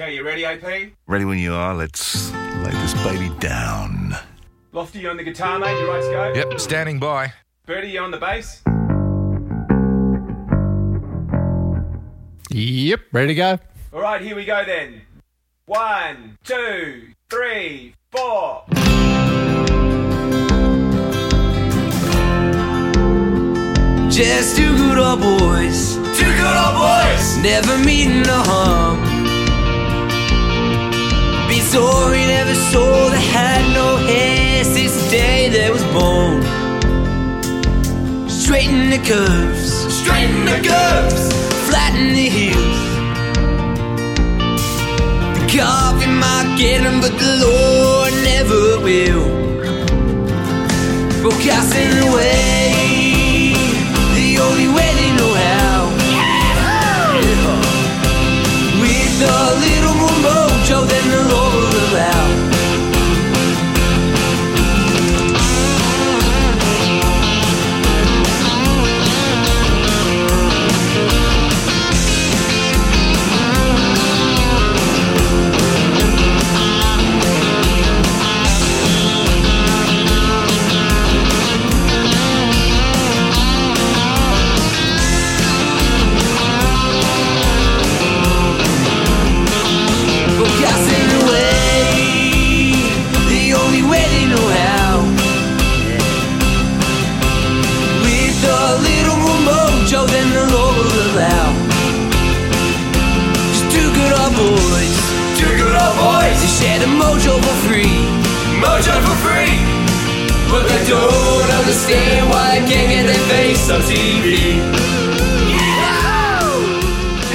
Okay, you ready, AP? Ready when you are. Let's lay this baby down. Lofty, you on the guitar, mate? You right to go? Yep, standing by. Bertie, you on the bass? Yep, ready to go. All right, here we go then. One, two, three, four. Just two good old boys. Two good old boys! Never meeting no harm. Sorry, never saw that had no hair since the day they was born. Straighten the curves, Straighten the curves! flatten the heels. The coffee might get 'em, but the Lord never will. Forecasting away,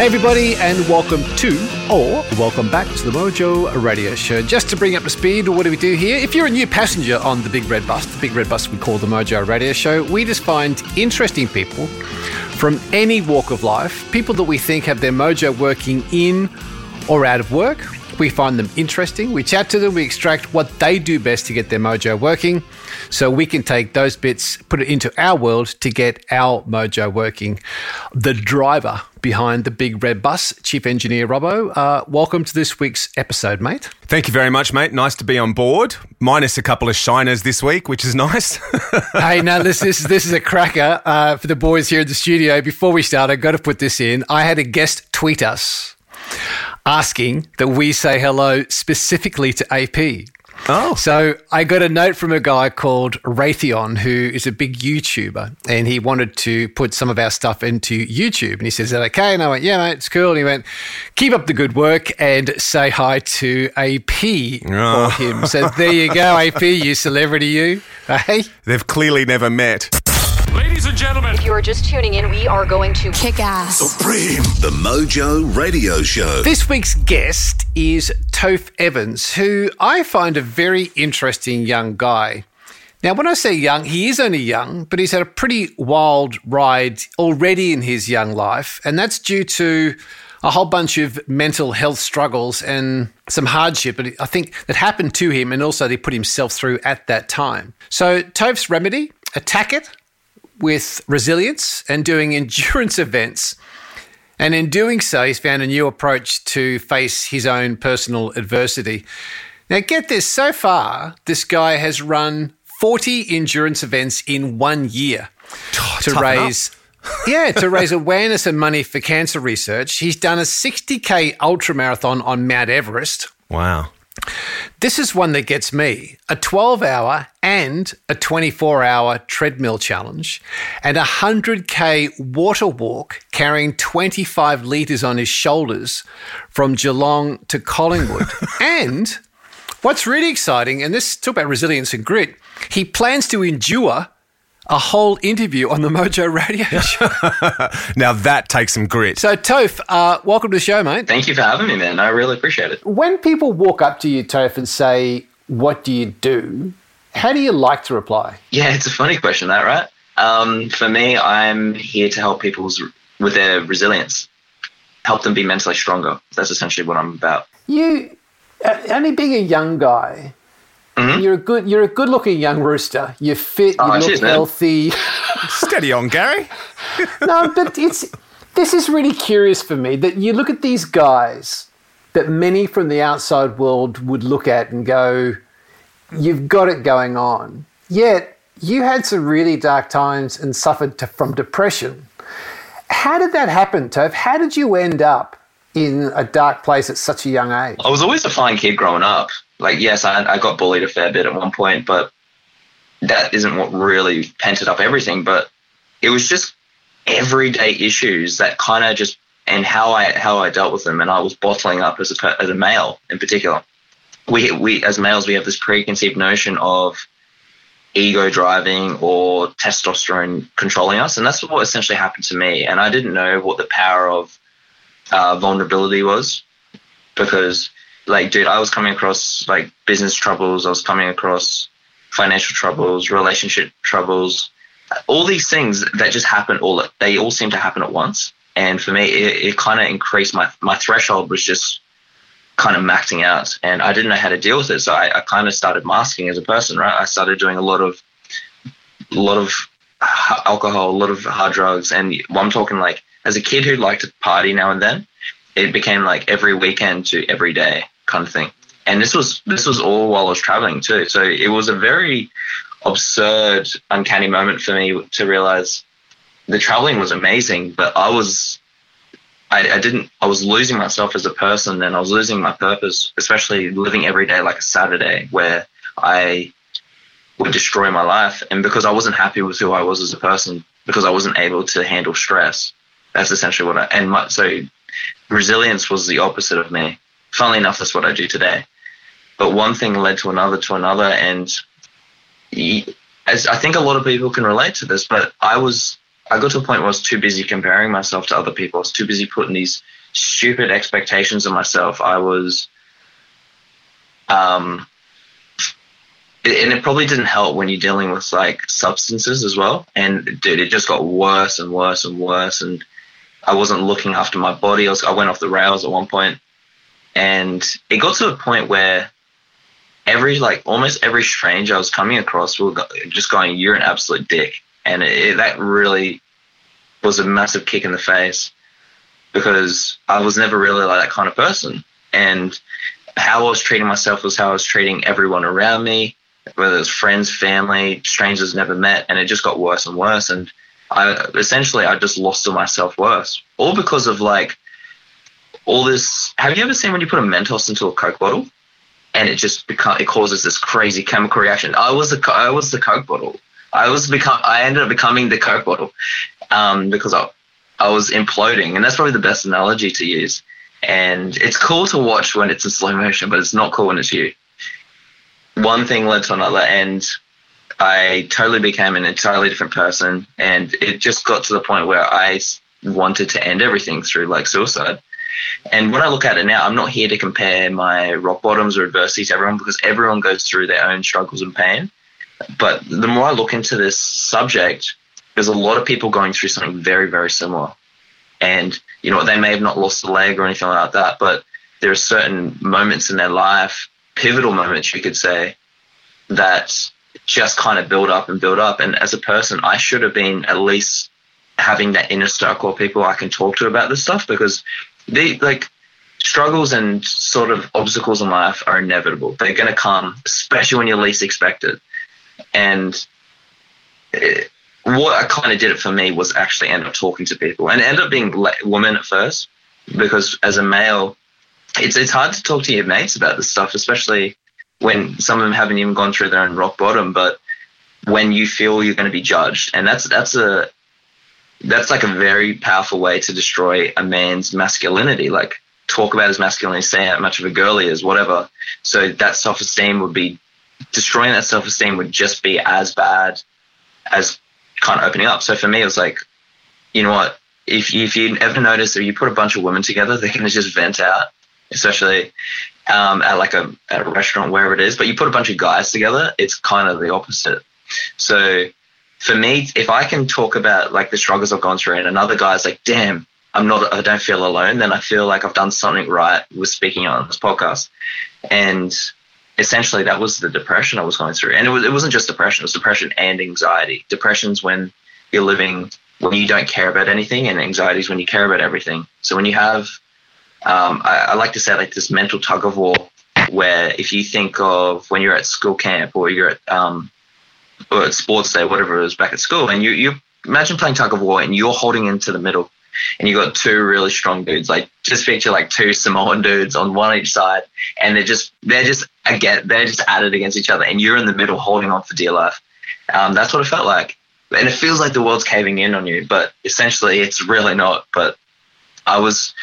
Hey, everybody, and welcome to, or welcome back to the Mojo Radio Show. Just to bring up to speed, what do we do here? If you're a new passenger on the Big Red Bus, the Big Red Bus we call the Mojo Radio Show, we just find interesting people from any walk of life, people that we think have their mojo working in or out of work. We find them interesting. We chat to them. We extract what they do best to get their mojo working so we can take those bits, put it into our world to get our mojo working. The driver behind the big red bus, Chief Engineer Robbo, uh, welcome to this week's episode, mate. Thank you very much, mate. Nice to be on board. Minus a couple of shiners this week, which is nice. hey, now this, this, this is a cracker uh, for the boys here in the studio. Before we start, I've got to put this in. I had a guest tweet us asking that we say hello specifically to AP. Oh. So I got a note from a guy called Raytheon, who is a big YouTuber, and he wanted to put some of our stuff into YouTube. And he says, Is that okay? And I went, Yeah, mate, it's cool. And he went, Keep up the good work and say hi to AP Oh. for ah. him. So there you go, AP, you celebrity, you. Hey. They've clearly never met. Ladies and gentlemen, If you are just tuning in, we are going to Kick ass. Supreme. The Mojo Radio Show. This week's guest is Tofe Evans, who I find a very interesting young guy. Now, when I say young, he is only young, but he's had a pretty wild ride already in his young life, and that's due to a whole bunch of mental health struggles and some hardship, but I think that happened to him, and also that he put himself through at that time. So, Tofe's remedy: attack it with resilience and doing endurance events. And in doing so, he's found a new approach to face his own personal adversity. Now, get this so far, this guy has run 40 endurance events in one year to toughen up. raise. yeah, to raise awareness and money for cancer research. He's done a 60k ultra marathon on Mount Everest. Wow. This is one that gets me a 12 hour and a 24 hour treadmill challenge, and a 100k water walk carrying 25 litres on his shoulders from Geelong to Collingwood. and what's really exciting, and this talk about resilience and grit, he plans to endure a whole interview on the Mojo Radio Show. Now that takes some grit. so, Tofe, uh, welcome to the show, mate. Thank you for having me, man. I really appreciate it. When people walk up to you, Tofe, and say, What do you do? How do you like to reply? Yeah, it's a funny question, that right? Um, for me, I'm here to help people with their resilience, help them be mentally stronger. That's essentially what I'm about. You, uh, only being a young guy, Mm-hmm. you're a good, you're a good-looking young rooster. You're fit. You Oh, look cheers, healthy. Steady on, Gary. no, but it's this is really curious for me that you look at these guys that many from the outside world would look at and go, "You've got it going on." Yet you had some really dark times and suffered to, from depression. How did that happen, Tofe? How did you end up in a dark place at such a young age? I was always a fine kid growing up. Like, yes, I, I got bullied a fair bit at one point, but that isn't what really painted up everything. But it was just everyday issues that kind of just and how I how I dealt with them, and I was bottling up as a as a male in particular. We we as males we have this preconceived notion of ego driving or testosterone controlling us, and that's what essentially happened to me. And I didn't know what the power of uh, vulnerability was because like dude i was coming across like business troubles i was coming across financial troubles relationship troubles all these things that just happen all they all seem to happen at once. And for me it, it kind of increased my my threshold was just kind of maxing out. And i didn't know how to deal with it. So i, I kind of started masking as a person right? I started doing a lot of a lot of alcohol a lot of hard drugs. And i'm talking like as a kid who liked to party now and then it became like every weekend to every day kind of thing. And this was this was all while I was traveling too. So it was a very absurd, uncanny moment for me to realize the traveling was amazing, but I was I, I didn't I was losing myself as a person and I was losing my purpose, especially living every day like a Saturday where I would destroy my life. And because I wasn't happy with who I was as a person, because I wasn't able to handle stress. That's essentially what I and my, so resilience was the opposite of me. Funnily enough, that's what I do today. But one thing led to another to another, and as I think a lot of people can relate to this, but I was I got to a point where I was too busy comparing myself to other people. I was too busy putting these stupid expectations on myself. I was, um, and it probably didn't help when you're dealing with like substances as well. And dude, it just got worse and worse and worse. And I wasn't looking after my body. I, was, I went off the rails at one point, and it got to a point where every like almost every stranger I was coming across were just going, "You're an absolute dick," and it, it, that really was a massive kick in the face because I was never really like that kind of person, and how I was treating myself was how I was treating everyone around me, whether it's friends, family, strangers never met, and it just got worse and worse. And I essentially I just lost all my self worth, all because of like all this. Have you ever seen when you put a Mentos into a Coke bottle, and it just become it causes this crazy chemical reaction? I was the I was the Coke bottle. I was become I ended up becoming the Coke bottle um, because I I was imploding, and that's probably the best analogy to use. And it's cool to watch when it's in slow motion, but it's not cool when it's you. One thing led to another, and I totally became an entirely different person, and it just got to the point where I wanted to end everything through like suicide. And when I look at it now, I'm not here to compare my rock bottoms or adversity to everyone because everyone goes through their own struggles and pain. But the more I look into this subject, there's a lot of people going through something very, very similar. And, you know, they may have not lost a leg or anything like that, but there are certain moments in their life, pivotal moments, you could say, that just kind of build up and build up. And as a person, I should have been at least having that inner circle of people I can talk to about this stuff because they like struggles and sort of obstacles in life are inevitable. They're going to come, especially when you least expect it. And it, what I kind of did it for me was actually end up talking to people and end up being le- women at first because as a male, it's it's hard to talk to your mates about this stuff, especially when some of them haven't even gone through their own rock bottom. But when you feel you're going to be judged, and that's that's a that's like a very powerful way to destroy a man's masculinity. Like talk about his masculinity, say how much of a girl he is, whatever. So that self esteem would be destroying that self esteem would just be as bad as kind of opening up. So for me, it was like, you know what? If you, if you ever notice that you put a bunch of women together, they're to just vent out, especially um, at like a, at a restaurant, wherever it is. But you put a bunch of guys together, it's kind of the opposite. So for me, if I can talk about like the struggles I've gone through, and another guy's like, "Damn, I'm not, I don't feel alone," then I feel like I've done something right with speaking on this podcast. And essentially, that was the depression I was going through, and it was it wasn't just depression; it was depression and anxiety. Depression's when you're living when you don't care about anything, and anxiety is when you care about everything. So when you have, um, I, I like to say like this mental tug of war, where if you think of when you're at school camp or you're at um, or at sports day, whatever it was back at school, and you you imagine playing tug of war and you're holding into the middle, and you got two really strong dudes. Like just picture like two Samoan dudes on one each side, and they're just they're just again they're just added against each other, and you're in the middle holding on for dear life. Um, that's what it felt like, and it feels like the world's caving in on you, but essentially it's really not. But I was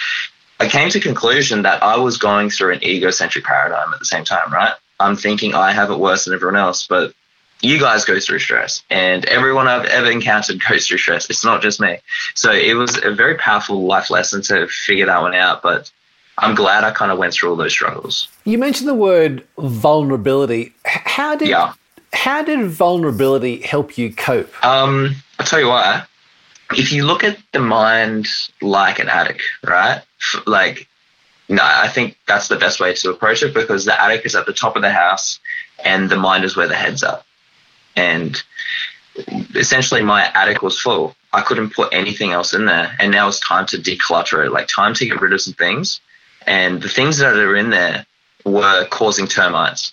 I came to conclusion that I was going through an egocentric paradigm at the same time, right? I'm thinking I have it worse than everyone else, but you guys go through stress and everyone I've ever encountered goes through stress. It's not just me. So it was a very powerful life lesson to figure that one out. But I'm glad I kind of went through all those struggles. You mentioned the word vulnerability. How did Yeah. how did vulnerability help you cope? Um, I'll tell you why. if you look at the mind like an attic, right? Like, no, I think that's the best way to approach it because the attic is at the top of the house and the mind is where the head's at. And essentially, my attic was full. I couldn't put anything else in there. And now it's time to declutter it, like time to get rid of some things. And the things that are in there were causing termites.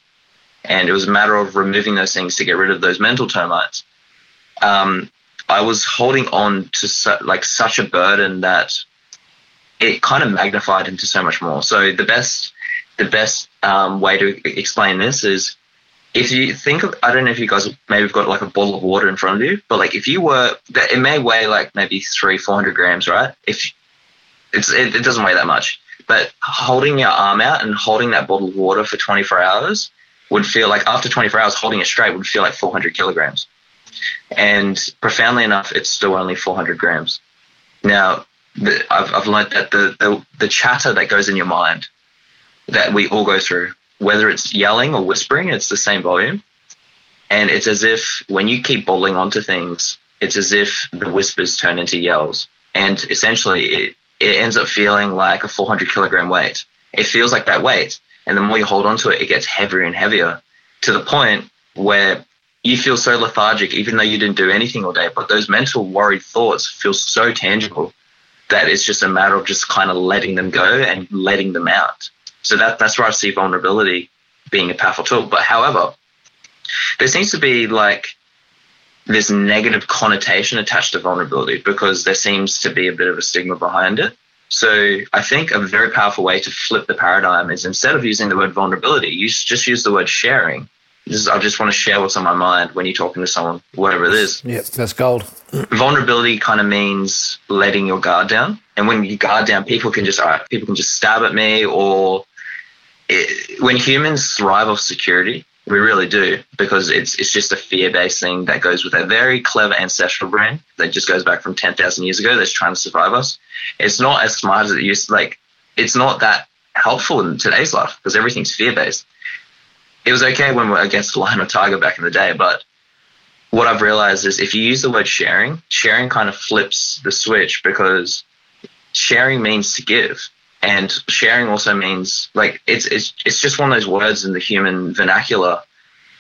And it was a matter of removing those things to get rid of those mental termites. Um, I was holding on to su- like such a burden that it kind of magnified into so much more. So the best, the best um, way to explain this is if you think of, I don't know if you guys maybe have got like a bottle of water in front of you, but like if you were, it may weigh like maybe three, four hundred grams, right? If it's, it, it doesn't weigh that much, but holding your arm out and holding that bottle of water for 24 hours would feel like after 24 hours holding it straight would feel like 400 kilograms. And profoundly enough, it's still only 400 grams. Now, the, I've, I've learned that the, the, the chatter that goes in your mind that we all go through, whether it's yelling or whispering, it's the same volume. And it's as if when you keep bottling onto things, it's as if the whispers turn into yells. And essentially, it, it ends up feeling like a 400 kilogram weight. It feels like that weight. And the more you hold onto it, it gets heavier and heavier to the point where you feel so lethargic, even though you didn't do anything all day. But those mental worried thoughts feel so tangible that it's just a matter of just kind of letting them go and letting them out. So that that's where I see vulnerability being a powerful tool. But however, there seems to be like this negative connotation attached to vulnerability because there seems to be a bit of a stigma behind it. So I think a very powerful way to flip the paradigm is instead of using the word vulnerability, you just use the word sharing. I just want to share what's on my mind when you're talking to someone, whatever it is Yep, that's gold. vulnerability kind of means letting your guard down. And when you guard down, people can just right, people can just stab at me. Or it, when humans thrive off security, we really do because it's it's just a fear based thing that goes with a very clever ancestral brain that just goes back from ten thousand years ago that's trying to survive us. It's not as smart as it used. to, Like it's not that helpful in today's life because everything's fear based. It was okay when we we're against a lion or tiger back in the day, but what I've realized is if you use the word sharing, sharing kind of flips the switch because sharing means to give. And sharing also means like it's it's it's just one of those words in the human vernacular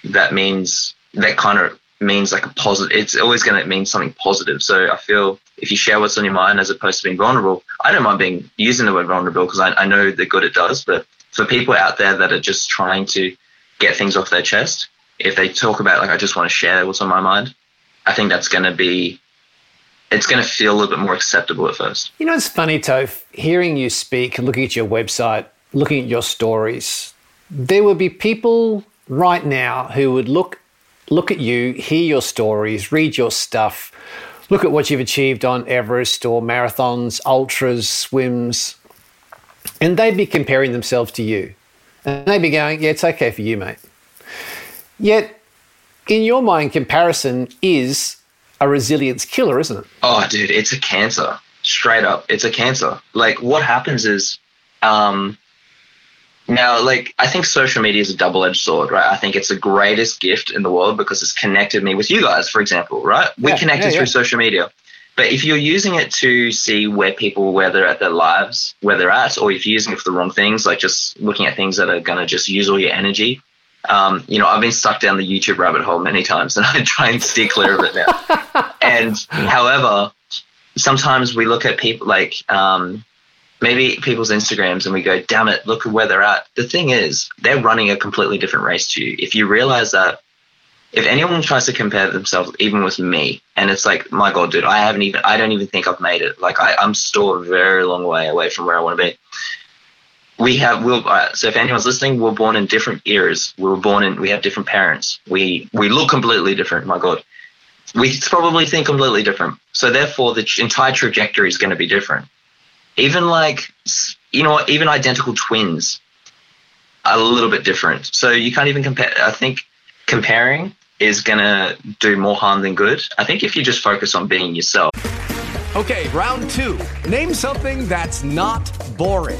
that means that kind of means like a positive it's always going to mean something positive. So I feel if you share what's on your mind as opposed to being vulnerable, I don't mind being using the word vulnerable because I, I know the good it does. But for people out there that are just trying to get things off their chest, if they talk about like I just want to share what's on my mind, I think that's going to be it's going to feel a little bit more acceptable at first. You know, it's funny, Tofe, hearing you speak, looking at your website, looking at your stories. There would be people right now who would look look at you, hear your stories, read your stuff, look at what you've achieved on Everest or marathons, ultras, swims, and they'd be comparing themselves to you. And they'd be going, Yeah, it's okay for you, mate. Yet, in your mind, comparison is a resilience killer, isn't it? Oh, dude, it's a cancer. Straight up, it's a cancer. Like, what happens is, um, now, like, I think social media is a double edged sword, right? I think it's the greatest gift in the world because it's connected me with you guys, for example, right? We Yeah, connected yeah, through yeah. social media. But if you're using it to see where people, where they're at their lives, where they're at, or if you're using it for the wrong things, like just looking at things that are going to just use all your energy, um, you know, I've been stuck down the YouTube rabbit hole many times and I try and steer clear of it now. and however, sometimes we look at people like um, maybe people's Instagrams and we go, damn it, look at where they're at. The thing is, they're running a completely different race to you. If you realize that if anyone tries to compare themselves even with me, and it's like, my God, dude, I haven't even, I don't even think I've made it. Like, I, I'm still a very long way away from where I want to be. We have, we'll, uh, so if anyone's listening, we're born in different eras. We were born in, we have different parents. We, we look completely different, my God. We probably think completely different. So therefore, the entire trajectory is going to be different. Even like, you know even identical twins are a little bit different. So you can't even compare. I think comparing is going to do more harm than good. I think if you just focus on being yourself. Okay, round two. Name something that's not boring.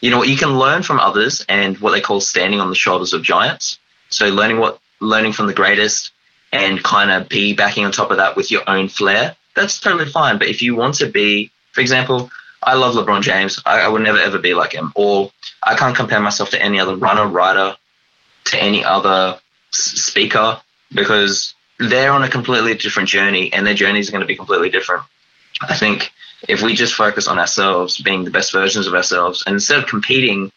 You know, what you can learn from others and what they call standing on the shoulders of giants. So learning what learning from the greatest and kind of piggybacking on top of that with your own flair, that's totally fine. But if you want to be, for example, I love LeBron James. I, I would never ever be like him. Or I can't compare myself to any other runner, writer, to any other speaker because they're on a completely different journey and their journeys are going to be completely different. I think if we just focus on ourselves being the best versions of ourselves and instead of competing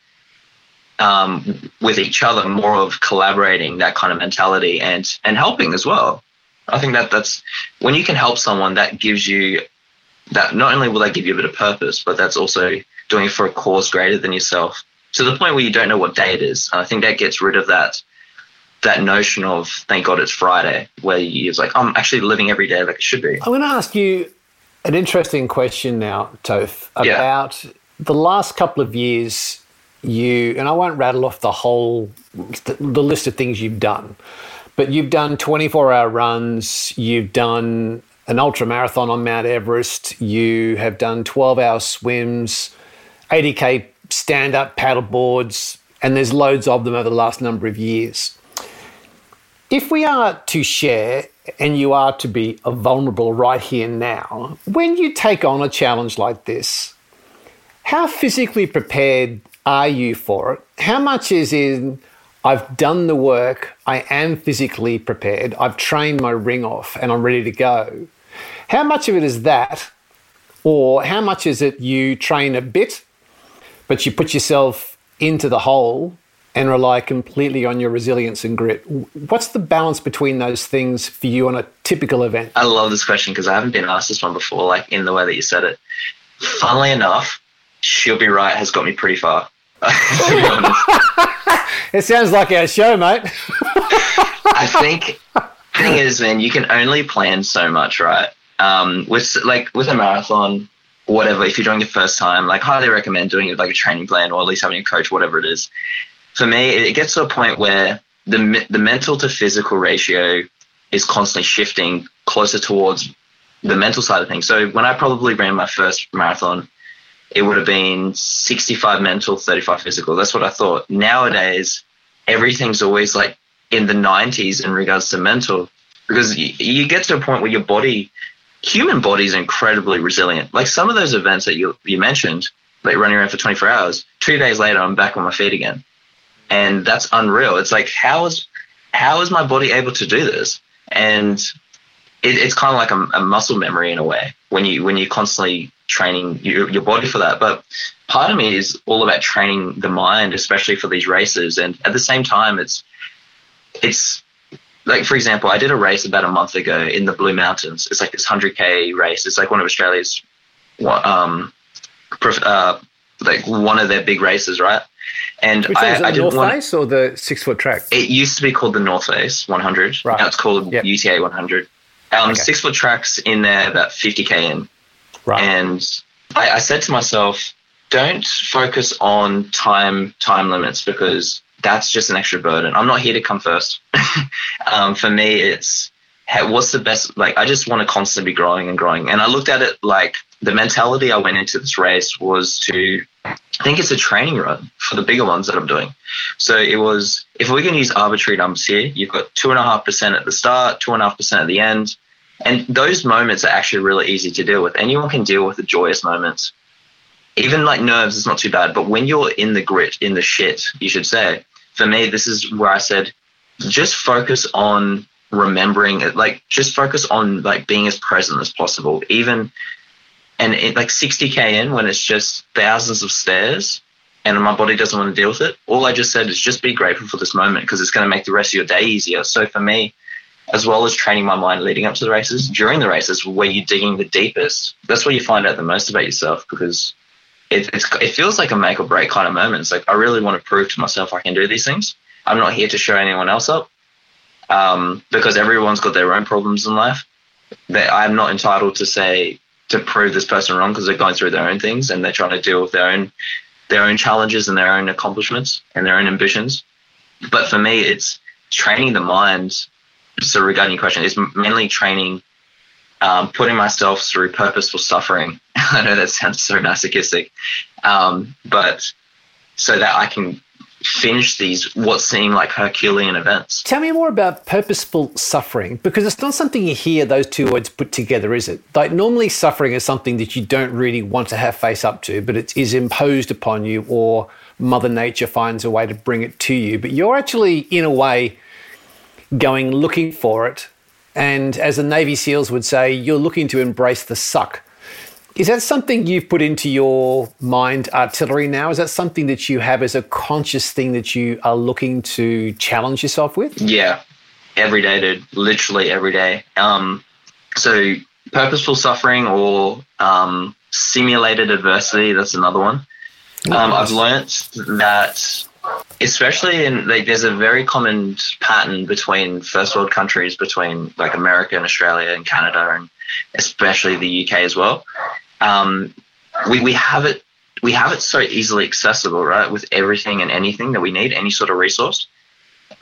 um, with each other, more of collaborating that kind of mentality and and helping as well. I think that that's when you can help someone, that gives you that not only will that give you a bit of purpose, but that's also doing it for a cause greater than yourself to the point where you don't know what day it is. I think that gets rid of that that notion of thank God it's Friday, where you're like I'm actually living every day like it should be. I'm going to ask you an interesting question now, Tofe, Yeah. about the last couple of years. You and I won't rattle off the whole the, the list of things you've done, but you've done 24 hour runs. You've done an ultra marathon on Mount Everest. You have done 12 hour swims, 80k stand up paddle boards, and there's loads of them over the last number of years. If we are to share and you are to be vulnerable right here now, when you take on a challenge like this, how physically prepared are you for it? How much is in, I've done the work, I am physically prepared, I've trained my ring off, and I'm ready to go? How much of it is that? Or how much is it you train a bit, but you put yourself into the hole and rely completely on your resilience and grit? What's the balance between those things for you on a typical event? I love this question because I haven't been asked this one before, like in the way that you said it. Funnily enough, she'll be right has got me pretty far. to be honest. It sounds like our show, mate. I think thing is, man, you can only plan so much, right? Um, with like with a marathon, whatever. If you're doing it first time, like highly recommend doing it like a training plan or at least having a coach, whatever it is. For me, it gets to a point where the the mental to physical ratio is constantly shifting closer towards the mental side of things. So when I probably ran my first marathon, it would have been 65 mental, 35 physical. That's what I thought. Nowadays, everything's always like in the 90s in regards to mental because you, you get to a point where your body human body is incredibly resilient. Like some of those events that you you mentioned, like running around for 24 hours, two days later I'm back on my feet again, and that's unreal. It's like how is how is my body able to do this? And it, it's kind of like a, a, muscle memory in a way when you when you're constantly training your, your body for that. But part of me is all about training the mind, especially for these races. And at the same time, it's it's like for example, I did a race about a month ago in the Blue Mountains. It's like this hundred k race. It's like one of Australia's um, uh, like one of their big races, right? And Which I, I the North want. Face or the six foot track? It used to be called the North Face 100. Right. Now it's called Yep. UTA 100. Um, Okay. Six foot tracks in there about 50k in. Right. And I, I said to myself, don't focus on time time limits because that's just an extra burden. I'm not here to come first. um, for me, it's what's the best. Like I just want to constantly be growing and growing. And I looked at it like the mentality I went into this race was to. I think it's a training run for the bigger ones that I'm doing. So it was, if we can use arbitrary numbers here, you've got two and a half percent at the start, two and a half percent at the end. And those moments are actually really easy to deal with. Anyone can deal with the joyous moments. Even like nerves is not too bad, but when you're in the grit, in the shit, you should say, for me, this is where I said, just focus on remembering it. Like, just focus on like being as present as possible. Even, and it, like 60K in when it's just thousands of stairs and my body doesn't want to deal with it. All I just said is just be grateful for this moment because it's going to make the rest of your day easier. So for me, as well as training my mind leading up to the races, during the races where you're digging the deepest, that's where you find out the most about yourself because it, it feels like a make or break kind of moment. It's like, I really want to prove to myself I can do these things. I'm not here to show anyone else up um, because everyone's got their own problems in life. That I'm not entitled to say to prove this person wrong because they're going through their own things and they're trying to deal with their own their own challenges and their own accomplishments and their own ambitions. But for me, it's training the mind. So regarding your question, it's mainly training, um, putting myself through purposeful suffering. I know that sounds so masochistic, um, but so that I can finish these what seem like Herculean events. Tell me more about purposeful suffering because it's not something you hear those two words put together, is it? Like normally, suffering is something that you don't really want to have face up to, but it is imposed upon you, or Mother Nature finds a way to bring it to you. But you're actually, in a way, going looking for it. And as the Navy SEALs would say, you're looking to embrace the suck. Is that something you've put into your mind artillery now? Is that something that you have as a conscious thing that you are looking to challenge yourself with? Yeah, every day, dude. Literally every day. Um, so purposeful suffering or um, simulated adversity. That's another one. Um, I've learnt that, especially in like, there's a very common pattern between first world countries, between like America and Australia and Canada, and especially the UK as well. Um, we we have it we have it so easily accessible, right? With everything and anything that we need, any sort of resource,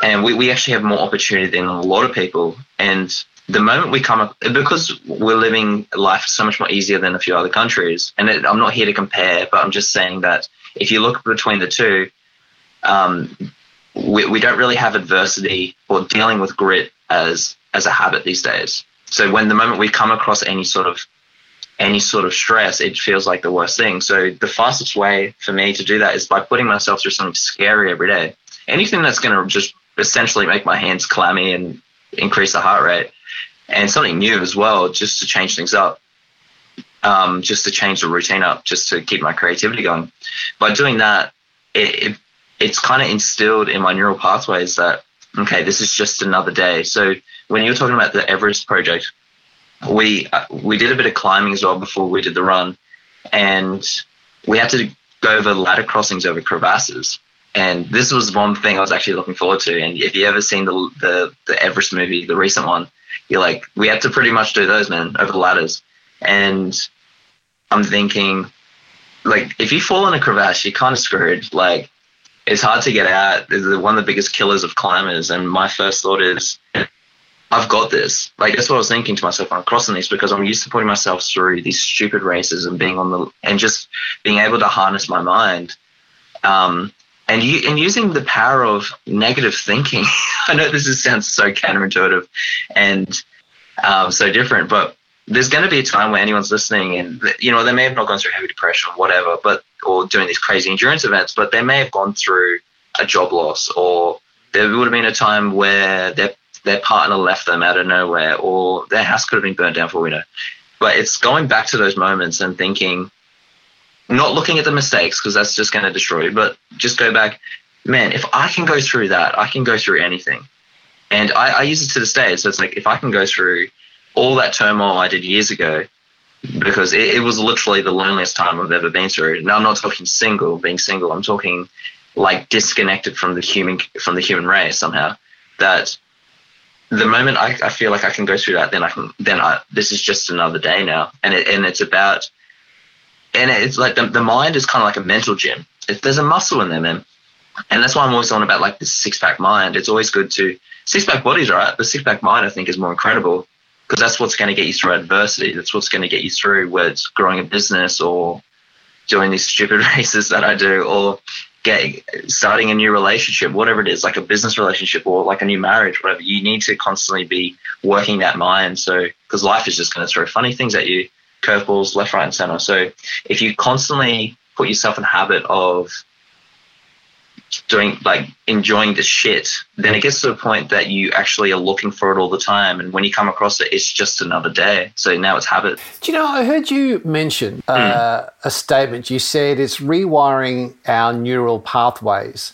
and we, we actually have more opportunity than a lot of people. And the moment we come up, because we're living life so much more easier than a few other countries, and it, I'm not here to compare, but I'm just saying that if you look between the two, um, we, we don't really have adversity or dealing with grit as as a habit these days. So when the moment we come across any sort of any sort of stress, it feels like the worst thing. So the fastest way for me to do that is by putting myself through something scary every day. Anything that's going to just essentially make my hands clammy and increase the heart rate, and something new as well, just to change things up, um, just to change the routine up, just to keep my creativity going. By doing that, it, it it's kind of instilled in my neural pathways that okay, this is just another day. So when you're talking about the Everest project, we uh, we did a bit of climbing as well before we did the run, and we had to go over ladder crossings over crevasses. And this was one thing I was actually looking forward to. And if you ever seen the the, the Everest movie, the recent one, you're like, we had to pretty much do those, man, over the ladders. And I'm thinking, like, if you fall in a crevasse, you're kind of screwed. Like, it's hard to get out. It's one of the biggest killers of climbers. And my first thought is, I've got this. Like that's what I was thinking to myself when I'm crossing these because I'm used to putting myself through these stupid races and being on the and just being able to harness my mind. Um, and you and using the power of negative thinking. I know this is, sounds so counterintuitive and um, so different, but there's going to be a time where anyone's listening and you know they may have not gone through heavy depression or whatever but or doing these crazy endurance events but they may have gone through a job loss or there would have been a time where their their partner left them out of nowhere or their house could have been burnt down for we know but it's going back to those moments and thinking not looking at the mistakes because that's just going to destroy you but just go back man if i can go through that i can go through anything and I, I use it to this day so it's like if i can go through all that turmoil I did years ago because it, it, was literally the loneliest time I've ever been through. Now I'm not talking single, being single. I'm talking like disconnected from the human from the human race somehow. That the moment I, I feel like I can go through that, then I can. Then I this is just another day now, and it, and it's about and it's like the, the mind is kind of like a mental gym. If there's a muscle in there, man, and that's why I'm always on about like the six pack mind. It's always good to six pack body's right. The six pack mind I think is more incredible because that's what's going to get you through adversity. That's what's going to get you through whether it's growing a business or doing these stupid races that I do or getting starting a new relationship, whatever it is, like a business relationship or like a new marriage, whatever. You need to constantly be working that mind. So because life is just going to throw funny things at you, curveballs left, right, and center. So if you constantly put yourself in habit of doing like enjoying the shit, then it gets to a point that you actually are looking for it all the time. And when you come across it, it's just another day. So now it's habit. Do you know, I heard you mention uh, mm. a statement. You said it's rewiring our neural pathways.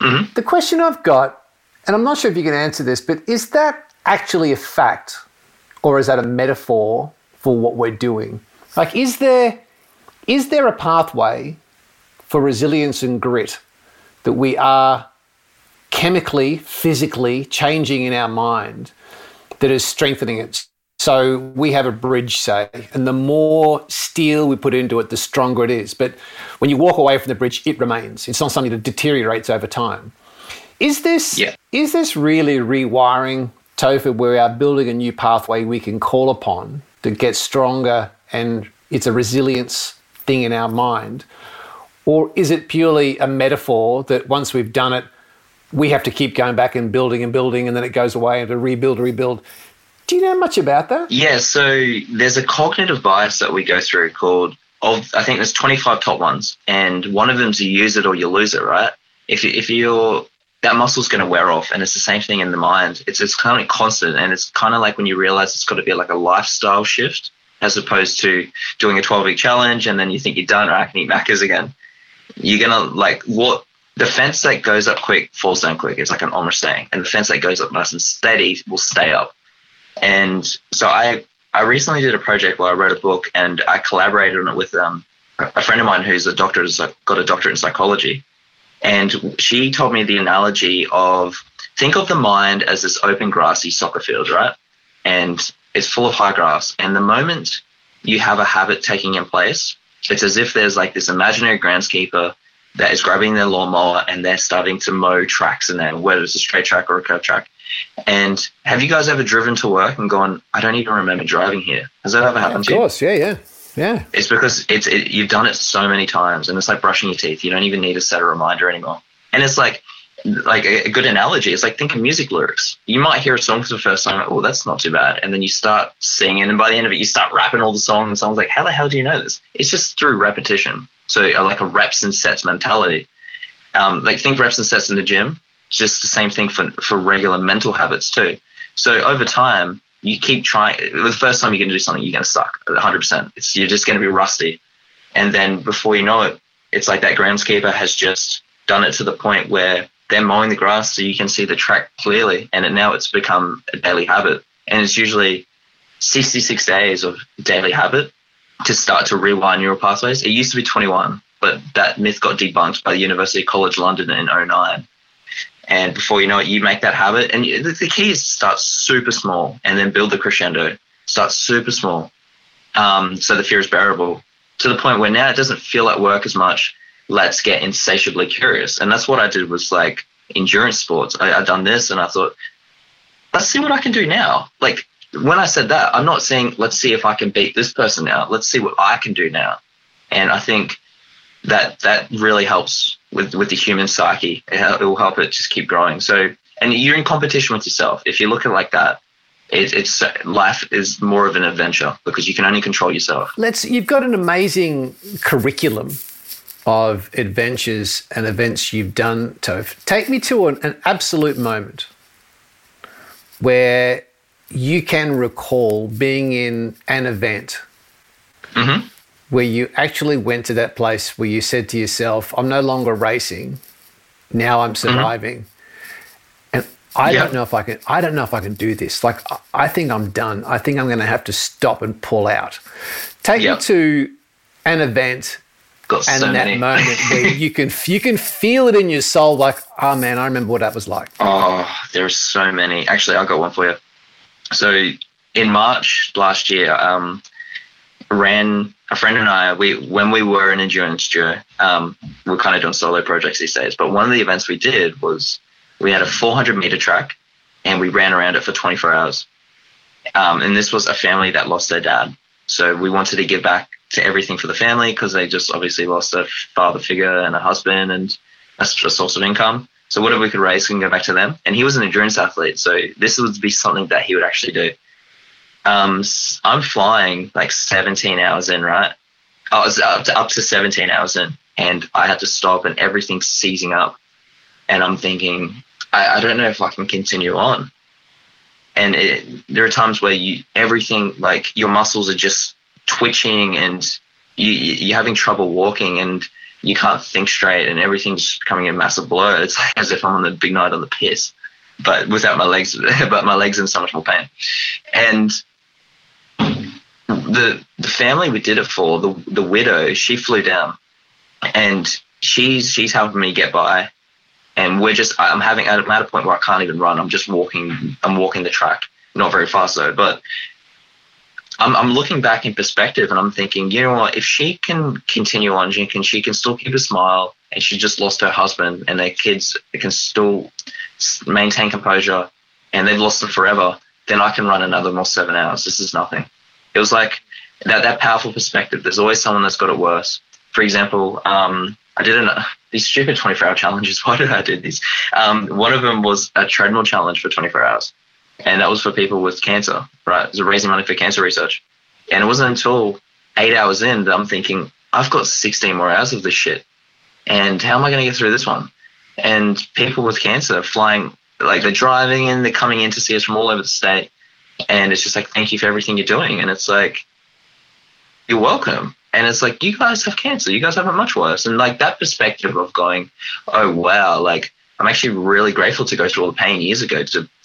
Mm-hmm. The question I've got, and I'm not sure if you can answer this, but is that actually a fact or is that a metaphor for what we're doing? Like, is there is there a pathway for resilience and grit that we are chemically, physically changing in our mind that is strengthening it. So we have a bridge, say, and the more steel we put into it, the stronger it is. But when you walk away from the bridge, it remains. It's not something that deteriorates over time. Is this yeah. is this really rewiring Topher where we are building a new pathway we can call upon to get stronger and it's a resilience thing in our mind? Or is it purely a metaphor that once we've done it, we have to keep going back and building and building and then it goes away and to rebuild, rebuild? Do you know much about that? Yeah, so there's a cognitive bias that we go through called of I think there's 25 top ones, and one of them's you use it or you lose it, right? If if you're that muscle's going to wear off, and it's the same thing in the mind. It's it's kind of constant, and it's kind of like when you realize it's got to be like a lifestyle shift as opposed to doing a 12 week challenge and then you think you're done or I can eat Maccas again you're gonna like what the fence that goes up quick falls down quick. It's like an armor saying, and the fence that goes up nice and steady will stay up. And so I I recently did a project where I wrote a book and I collaborated on it with um, a friend of mine who's a doctor, has got a doctorate in psychology, and she told me the analogy of think of the mind as this open grassy soccer field, right? And it's full of high grass, and the moment you have a habit taking in place, it's as if there's like this imaginary groundskeeper that is grabbing their lawnmower and they're starting to mow tracks in there, whether it's a straight track or a curved track. And have you guys ever driven to work and gone, I don't even remember driving here? Has that ever happened to you? Of course, yeah, yeah. Yeah. It's because it's it, you've done it so many times and it's like brushing your teeth. You don't even need to set a reminder anymore. And it's like like a, a, good analogy is like think of music lyrics. You might hear a song for the first time, oh, that's not too bad, and then you start singing, and by the end of it, you start rapping all the songs, and someone's like, how the hell do you know this? It's just through repetition. So uh, like a reps and sets mentality. Um, like think reps and sets in the gym. It's just the same thing for for regular mental habits too. So over time, you keep trying. The first time you're going to do something, you're going to suck 100. percent It's you're just going to be rusty, and then before you know it, it's like that groundskeeper has just done it to the point where they're mowing the grass so you can see the track clearly. And it, now it's become a daily habit. And it's usually 66 days of daily habit to start to rewind neural pathways. It used to be 21, but that myth got debunked by the University College London in 09. And before you know it, you make that habit. And the key is to start super small and then build the crescendo. Start super small um, so the fear is bearable to the point where now it doesn't feel like work as much let's get insatiably curious. And that's what I did was like endurance sports. I, I done this and I thought, let's see what I can do now. Like when I said that, I'm not saying let's see if I can beat this person now. Let's see what I can do now. And I think that that really helps with with the human psyche. It, it will help it just keep growing. So, and you're in competition with yourself. If you look at it like that, it, it's life is more of an adventure because you can only control yourself. Let's. You've got an amazing curriculum of adventures and events you've done, Tofe. Take me to an, an absolute moment where you can recall being in an event mm-hmm. where you actually went to that place where you said to yourself, I'm no longer racing, now I'm mm-hmm. surviving. And I Yeah. don't know if I can I don't know if I can do this. Like I- think I'm done. I think I'm gonna have to stop and pull out. Take Yeah. me to an event Got and so that many. moment where you can you can feel it in your soul like, oh man, I remember what that was like. Oh, there are so many. Actually, I got one for you. So in March last year, um, ran a friend and I. We when we were an endurance duo, um, we're kind of doing solo projects these days. But one of the events we did was we had a 400 meter track, and we ran around it for 24 hours. Um, and this was a family that lost their dad, so we wanted to give back to everything for the family because they just obviously lost a father figure and a husband and a, a source of income. So whatever we could raise, can go back to them. And he was an endurance athlete, so this would be something that he would actually do. Um, I'm flying like 17 hours in, right? I was up to, up to 17 hours in, and I had to stop, and everything's seizing up. And I'm thinking, I, I don't know if I can continue on. And it, there are times where you everything like your muscles are just twitching, and you you- you're having trouble walking, and you can't think straight, and everything's becoming a massive blur. It's like as if I'm on the big night on the piss, but without my legs, but my legs in so much more pain. And the the family we did it for, the the widow, she flew down, and she's she's helping me get by, and we're just I'm having I'm at a point where I can't even run. I'm just walking. I'm walking the track, not very fast though, but. I'm, I'm looking back in perspective and I'm thinking, you know what? If she can continue on, she can she can still keep a smile, and she just lost her husband, and their kids can still maintain composure, and they've lost them forever. Then I can run another more seven hours. This is nothing. It was like that that powerful perspective. There's always someone that's got it worse. For example, um, I did an, these stupid 24 hour challenges. Why did I do these? Um, one of them was a treadmill challenge for 24 hours, and that was for people with cancer. Right, it was raising money for cancer research. And it wasn't until eight hours in that I'm thinking, I've got 16 more hours of this shit, and how am I going to get through this one? And people with cancer flying, like they're driving in, they're coming in to see us from all over the state, and it's just like, thank you for everything you're doing. And it's like, you're welcome. And it's like, you guys have cancer. You guys have it much worse. And like that perspective of going, oh, wow, like I'm actually really grateful to go through all the pain years ago to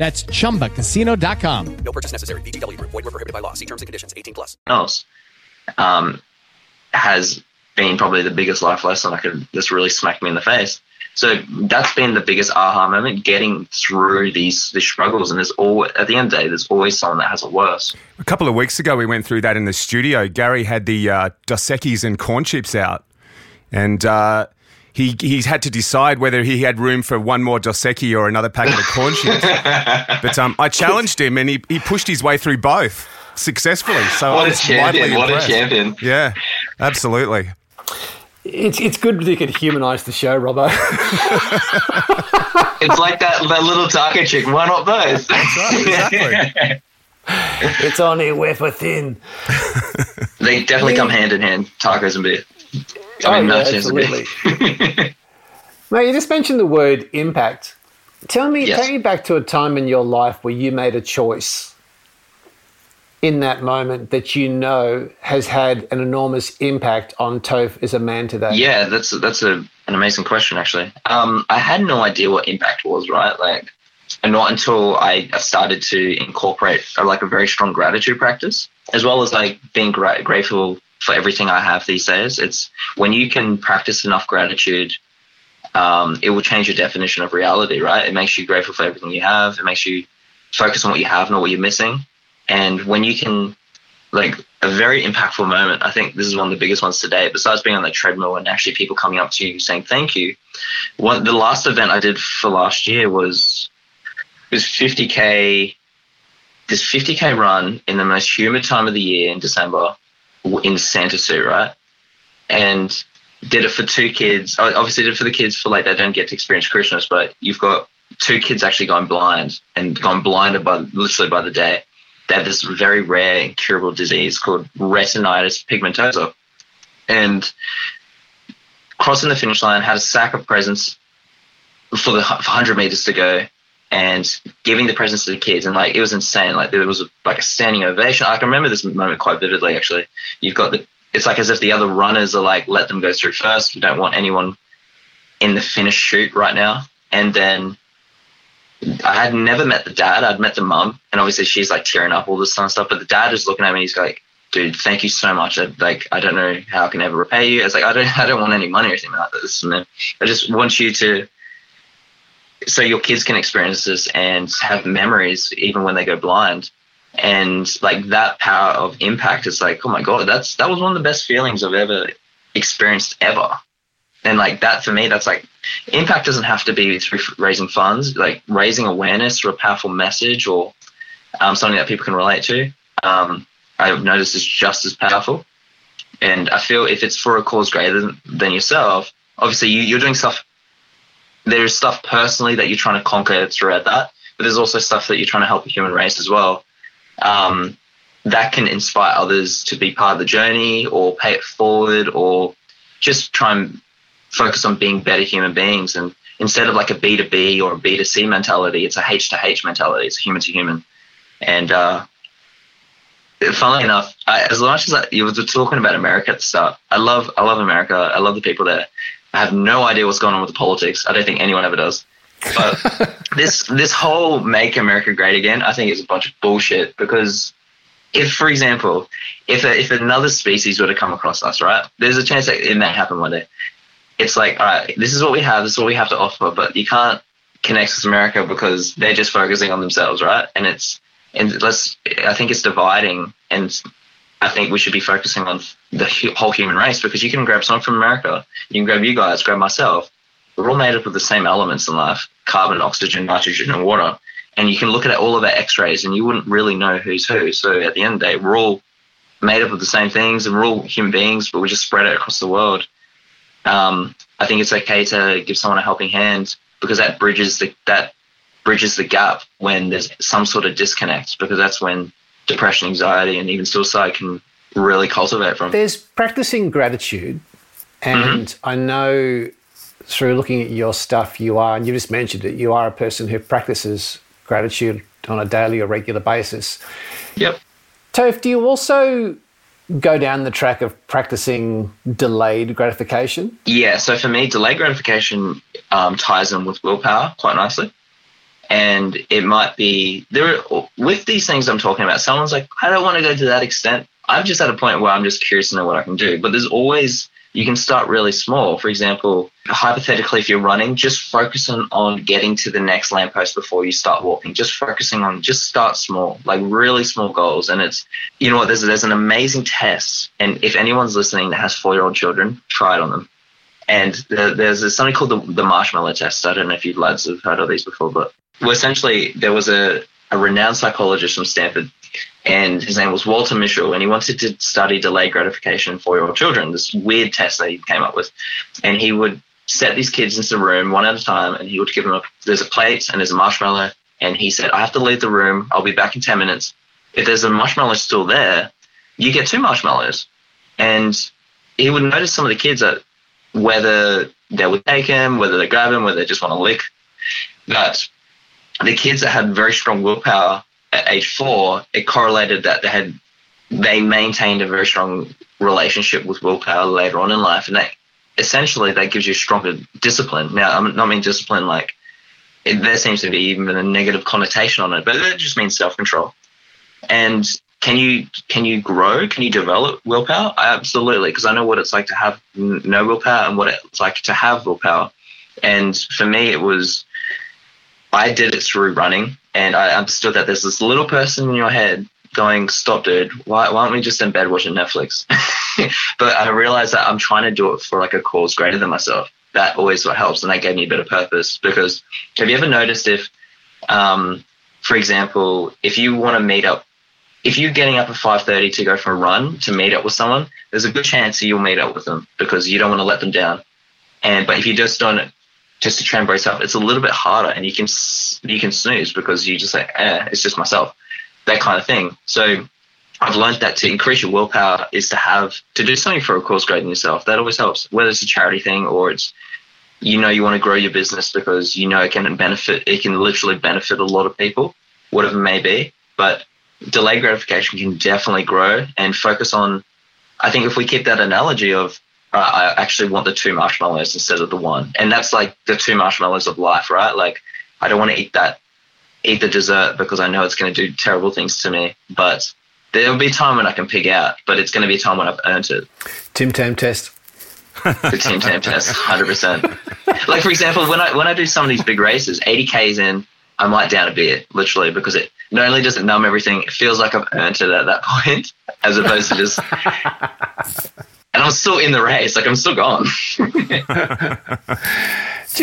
That's chumbacasino.com. No purchase necessary. VGW Group. Void were prohibited by law. See terms and conditions. 18 plus. else um, has been probably the biggest life lesson I could just really smack me in the face. So that's been the biggest aha moment, getting through these these struggles. And there's all at the end of the day, there's always someone that has it worse. A couple of weeks ago, we went through that in the studio. Gary had the uh, Dos Equis and corn chips out, and uh, he he's had to decide whether he had room for one more Dos Equis or another packet of corn chips. but um, I challenged him, and he, he pushed his way through both successfully. So What I a was champion, widely what a champion. Yeah, absolutely. It's it's good that you could humanise the show, Robbo. It's like that, that little taco chick. Why not both? That's right, it's only wafer thin. they definitely come hand in hand, tacos and beer. Oh, I mean, yeah, nachos absolutely. Mate, you just mentioned the word impact. Tell me, Yes. take me back to a time in your life where you made a choice in that moment that you know has had an enormous impact on Tofe as a man today? Yeah, that's that's a, an amazing question actually. Um, I had no idea what impact was, right? Like, and not until I started to incorporate a, like a very strong gratitude practice, as well as like being gra- grateful for everything I have these days. It's when you can practice enough gratitude, um, it will change your definition of reality, right? It makes you grateful for everything you have. It makes you focus on what you have, not what you're missing. And when you can, like, a very impactful moment, I think this is one of the biggest ones today, besides being on the treadmill and actually people coming up to you saying thank you. The last event I did for last year was, was 50K, this 50K run in the most humid time of the year in December in Santa suit, right? And did it for two kids. I Obviously, did it for the kids for like they don't get to experience Christmas, but you've got two kids actually gone blind and gone blinded by literally by the day. They have this very rare incurable disease called retinitis pigmentosa, and crossing the finish line had a sack of presents for the 100 meters to go and giving the presents to the kids and like it was insane. Like there was like a standing ovation. I can remember this moment quite vividly actually. You've got the it's like as if the other runners are like let them go through first. We don't want anyone in the finish chute right now. And then i had never met the dad. I'd met the mum and obviously she's like tearing up all this kind of stuff. But the dad is looking at me he's like dude thank you so much. I, like i don't know how i can ever repay you. It's like i don't i don't want any money or anything like this man. i just want you to so your kids can experience this and have memories even when they go blind. And like that power of impact is like oh my god that's that was one of the best feelings i've ever experienced ever. And like that for me that's like impact doesn't have to be through raising funds like raising awareness or a powerful message or um, something that people can relate to. Um, i've noticed is just as powerful. And i feel if it's for a cause greater than, than yourself obviously you, you're doing stuff there's stuff personally that you're trying to conquer throughout that, but there's also stuff that you're trying to help the human race as well. Um, that can inspire others to be part of the journey or pay it forward or just try and focus on being better human beings. And instead of like a B2B or a B2C mentality, it's a H to H mentality. It's human to human. And uh, funnily enough, I, as much as I, you were talking about America at the start, I love I love America. I love the people there. I have no idea what's going on with the politics. I don't think anyone ever does. But this this whole "Make America Great Again," I think is a bunch of bullshit. Because if, for example, if a, if another species were to come across us, right, there's a chance that it may happen one day. It's like, all right, this is what we have, this is what we have to offer, but you can't connect with America because they're just focusing on themselves, right? And it's and let's I think it's dividing and I think we should be focusing on the whole human race because you can grab someone from America, you can grab you guys, grab myself. We're all made up of the same elements in life carbon, oxygen, nitrogen, and water. And you can look at all of our x rays and you wouldn't really know who's who. So at the end of the day, we're all made up of the same things and we're all human beings, but we just spread it across the world. Um, I think it's okay to give someone a helping hand because that bridges the, that bridges the gap when there's some sort of disconnect because that's when depression, anxiety, and even suicide can really cultivate from. There's practicing gratitude, and mm-hmm. I know through looking at your stuff, you are, and you just mentioned it, you are a person who practices gratitude on a daily or regular basis. Yep. Tofe, do you also go down the track of practicing delayed gratification? Yeah, so for me, delayed gratification um, ties in with willpower quite nicely and it might be there with these things I'm talking about. Someone's like, I don't want to go to that extent. I'm just at a point where I'm just curious to know what I can do. But there's always you can start really small. For example, hypothetically, if you're running, just focusing on getting to the next lamppost before you start walking. Just focusing on just start small, like really small goals. And it's you know what, there's there's an amazing test. And if anyone's listening that has four year old children, try it on them. And there's something called the, the marshmallow test. I don't know if you lads have heard of these before, but well, essentially, there was a, a renowned psychologist from Stanford, and his name was Walter Mischel, and he wanted to study delayed gratification for your children, this weird test that he came up with. And he would set these kids into the room one at a time, and he would give them a, there's a plate and there's a marshmallow, and he said, I have to leave the room. I'll be back in 10 minutes. If there's a marshmallow still there, you get two marshmallows. And he would notice some of the kids that whether they would take him, whether they grab him, whether they just want to lick, that the kids that had very strong willpower at age four, it correlated that they had they maintained a very strong relationship with willpower later on in life, and that essentially that gives you stronger discipline. Now, I'm not mean discipline like it, there seems to be even a negative connotation on it, but it just means self control. And can you can you grow? Can you develop willpower? Absolutely, because I know what it's like to have no willpower and what it's like to have willpower. And for me, it was I did it through running, and I understood that there's this little person in your head going, "Stop, dude! Why, why aren't we just in bed watching Netflix?" but I realized that I'm trying to do it for like a cause greater than myself. That always what helps, and that gave me a bit of purpose. Because have you ever noticed if, um, for example, if you want to meet up, if you're getting up at 5:30 to go for a run to meet up with someone, there's a good chance you'll meet up with them because you don't want to let them down. And but if you just don't just to and brace up, it's a little bit harder, and you can you can snooze because you just say, eh, it's just myself, that kind of thing. So I've learned that to increase your willpower is to have to do something for a cause greater than yourself. That always helps, whether it's a charity thing or it's you know you want to grow your business because you know it can benefit, it can literally benefit a lot of people, whatever it may be. But delayed gratification can definitely grow and focus on. I think if we keep that analogy of uh, I actually want the two marshmallows instead of the one, and that's like the two marshmallows of life, right? Like I don't want to eat that, eat the dessert because I know it's going to do terrible things to me, but there'll be a time when I can pig out, but it's going to be a time when I've earned it. Tim Tam test. The Tim Tam test, hundred percent. Like for example, when I when I do some of these big races, eighty k's in, I might down a beer, literally, because it not only does it numb everything, it feels like I've earned it at that point, as opposed to just. And I'm still in the race, like I'm still gone. Do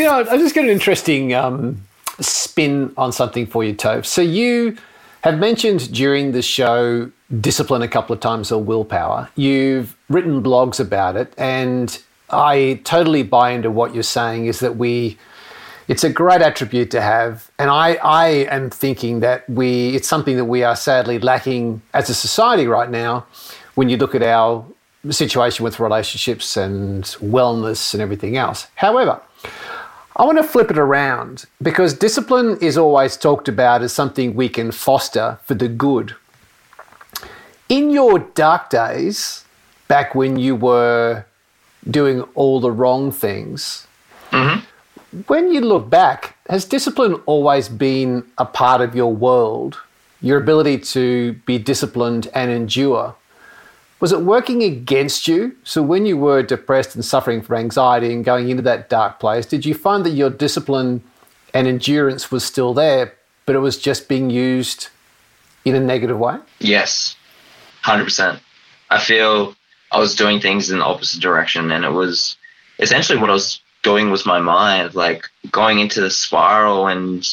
you know? I just got an interesting um, spin on something for you, Tofe. So you have mentioned during the show discipline a couple of times or willpower. You've written blogs about it, and I totally buy into what you're saying is that we it's a great attribute to have and I, I am thinking that we it's something that we are sadly lacking as a society right now when you look at our situation with relationships and wellness and everything else however I want to flip it around because discipline is always talked about as something we can foster for the good. In your dark days, back when you were doing all the wrong things, mm-hmm. when you look back, has discipline always been a part of your world? Your ability to be disciplined and endure? Was it working against you? So, when you were depressed and suffering from anxiety and going into that dark place, did you find that your discipline and endurance was still there, but it was just being used in a negative way? Yes, 100%. I feel I was doing things in the opposite direction, and it was essentially what I was doing with my mind, like going into the spiral, and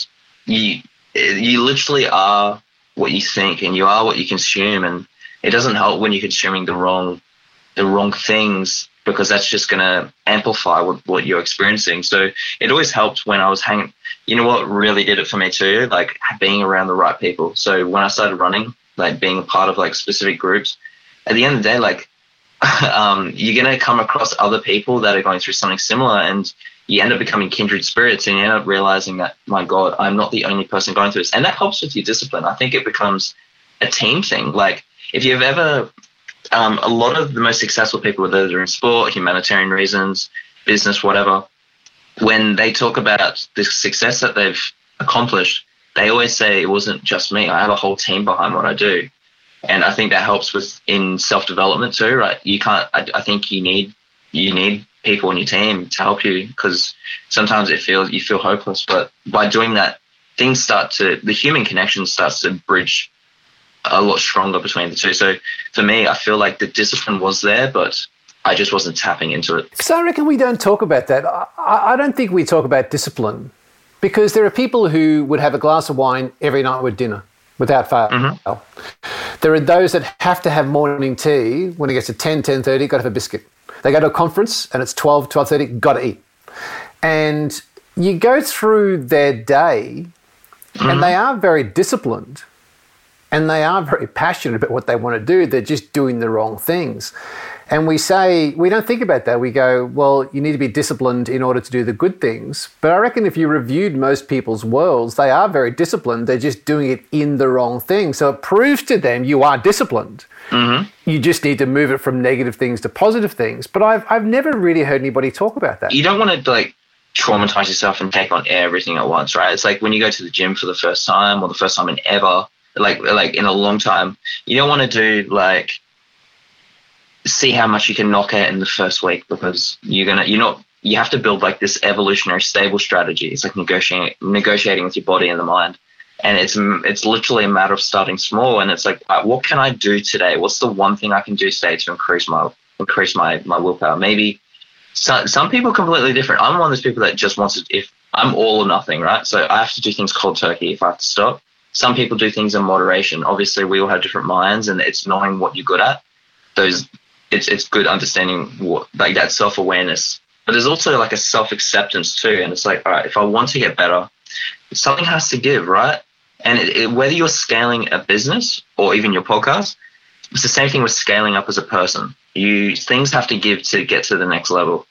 you, you literally are what you think, and you are what you consume, and it doesn't help when you're consuming the wrong the wrong things because that's just going to amplify what, what you're experiencing. So it always helped when I was hanging. You know what really did it for me too? Like being around the right people. So when I started running, like being a part of like specific groups, at the end of the day, like um, you're going to come across other people that are going through something similar and you end up becoming kindred spirits and you end up realizing that, my God, I'm not the only person going through this. And that helps with your discipline. I think it becomes a team thing. Like if you've ever, um, a lot of the most successful people, whether they're in sport, humanitarian reasons, business, whatever, when they talk about the success that they've accomplished, they always say it wasn't just me. I have a whole team behind what I do. And I think that helps with in self development too, right? You can't. I, I think you need you need people on your team to help you because sometimes it feels you feel hopeless. But by doing that, things start to the human connection starts to bridge a lot stronger between the two. So for me, I feel like the discipline was there, but I just wasn't tapping into it. Because I reckon we don't talk about that. I, I don't think we talk about discipline because there are people who would have a glass of wine every night with dinner without fail. Mm-hmm. There are those that have to have morning tea when it gets to 10, 10.30, got to have a biscuit. They go to a conference and it's 12, 12.30, got to eat. And you go through their day mm-hmm. and they are very disciplined and they are very passionate about what they want to do. They're just doing the wrong things. And we say, we don't think about that. We go, well, you need to be disciplined in order to do the good things. But I reckon if you reviewed most people's worlds, they are very disciplined. They're just doing it in the wrong thing. So it proves to them you are disciplined. Mm-hmm. You just need to move it from negative things to positive things. But I've, I've never really heard anybody talk about that. You don't want to like traumatize yourself and take on everything at once, right? It's like when you go to the gym for the first time or the first time in ever, like like in a long time, you don't want to do like see how much you can knock out in the first week because you're gonna you're not you have to build like this evolutionary stable strategy. It's like negotiating negotiating with your body and the mind, and it's it's literally a matter of starting small. And it's like, uh, what can I do today? What's the one thing I can do today to increase my increase my my willpower? Maybe some some people are completely different. I'm one of those people that just wants to if I'm all or nothing, right? So I have to do things cold turkey if I have to stop. Some people do things in moderation. Obviously, we all have different minds, and it's knowing what you're good at. Those it's it's good understanding what like that self awareness. But there's also like a self acceptance too, and it's like, all right, if I want to get better, something has to give, right? And it, it, whether you're scaling a business or even your podcast, it's the same thing with scaling up as a person. You things have to give to get to the next level.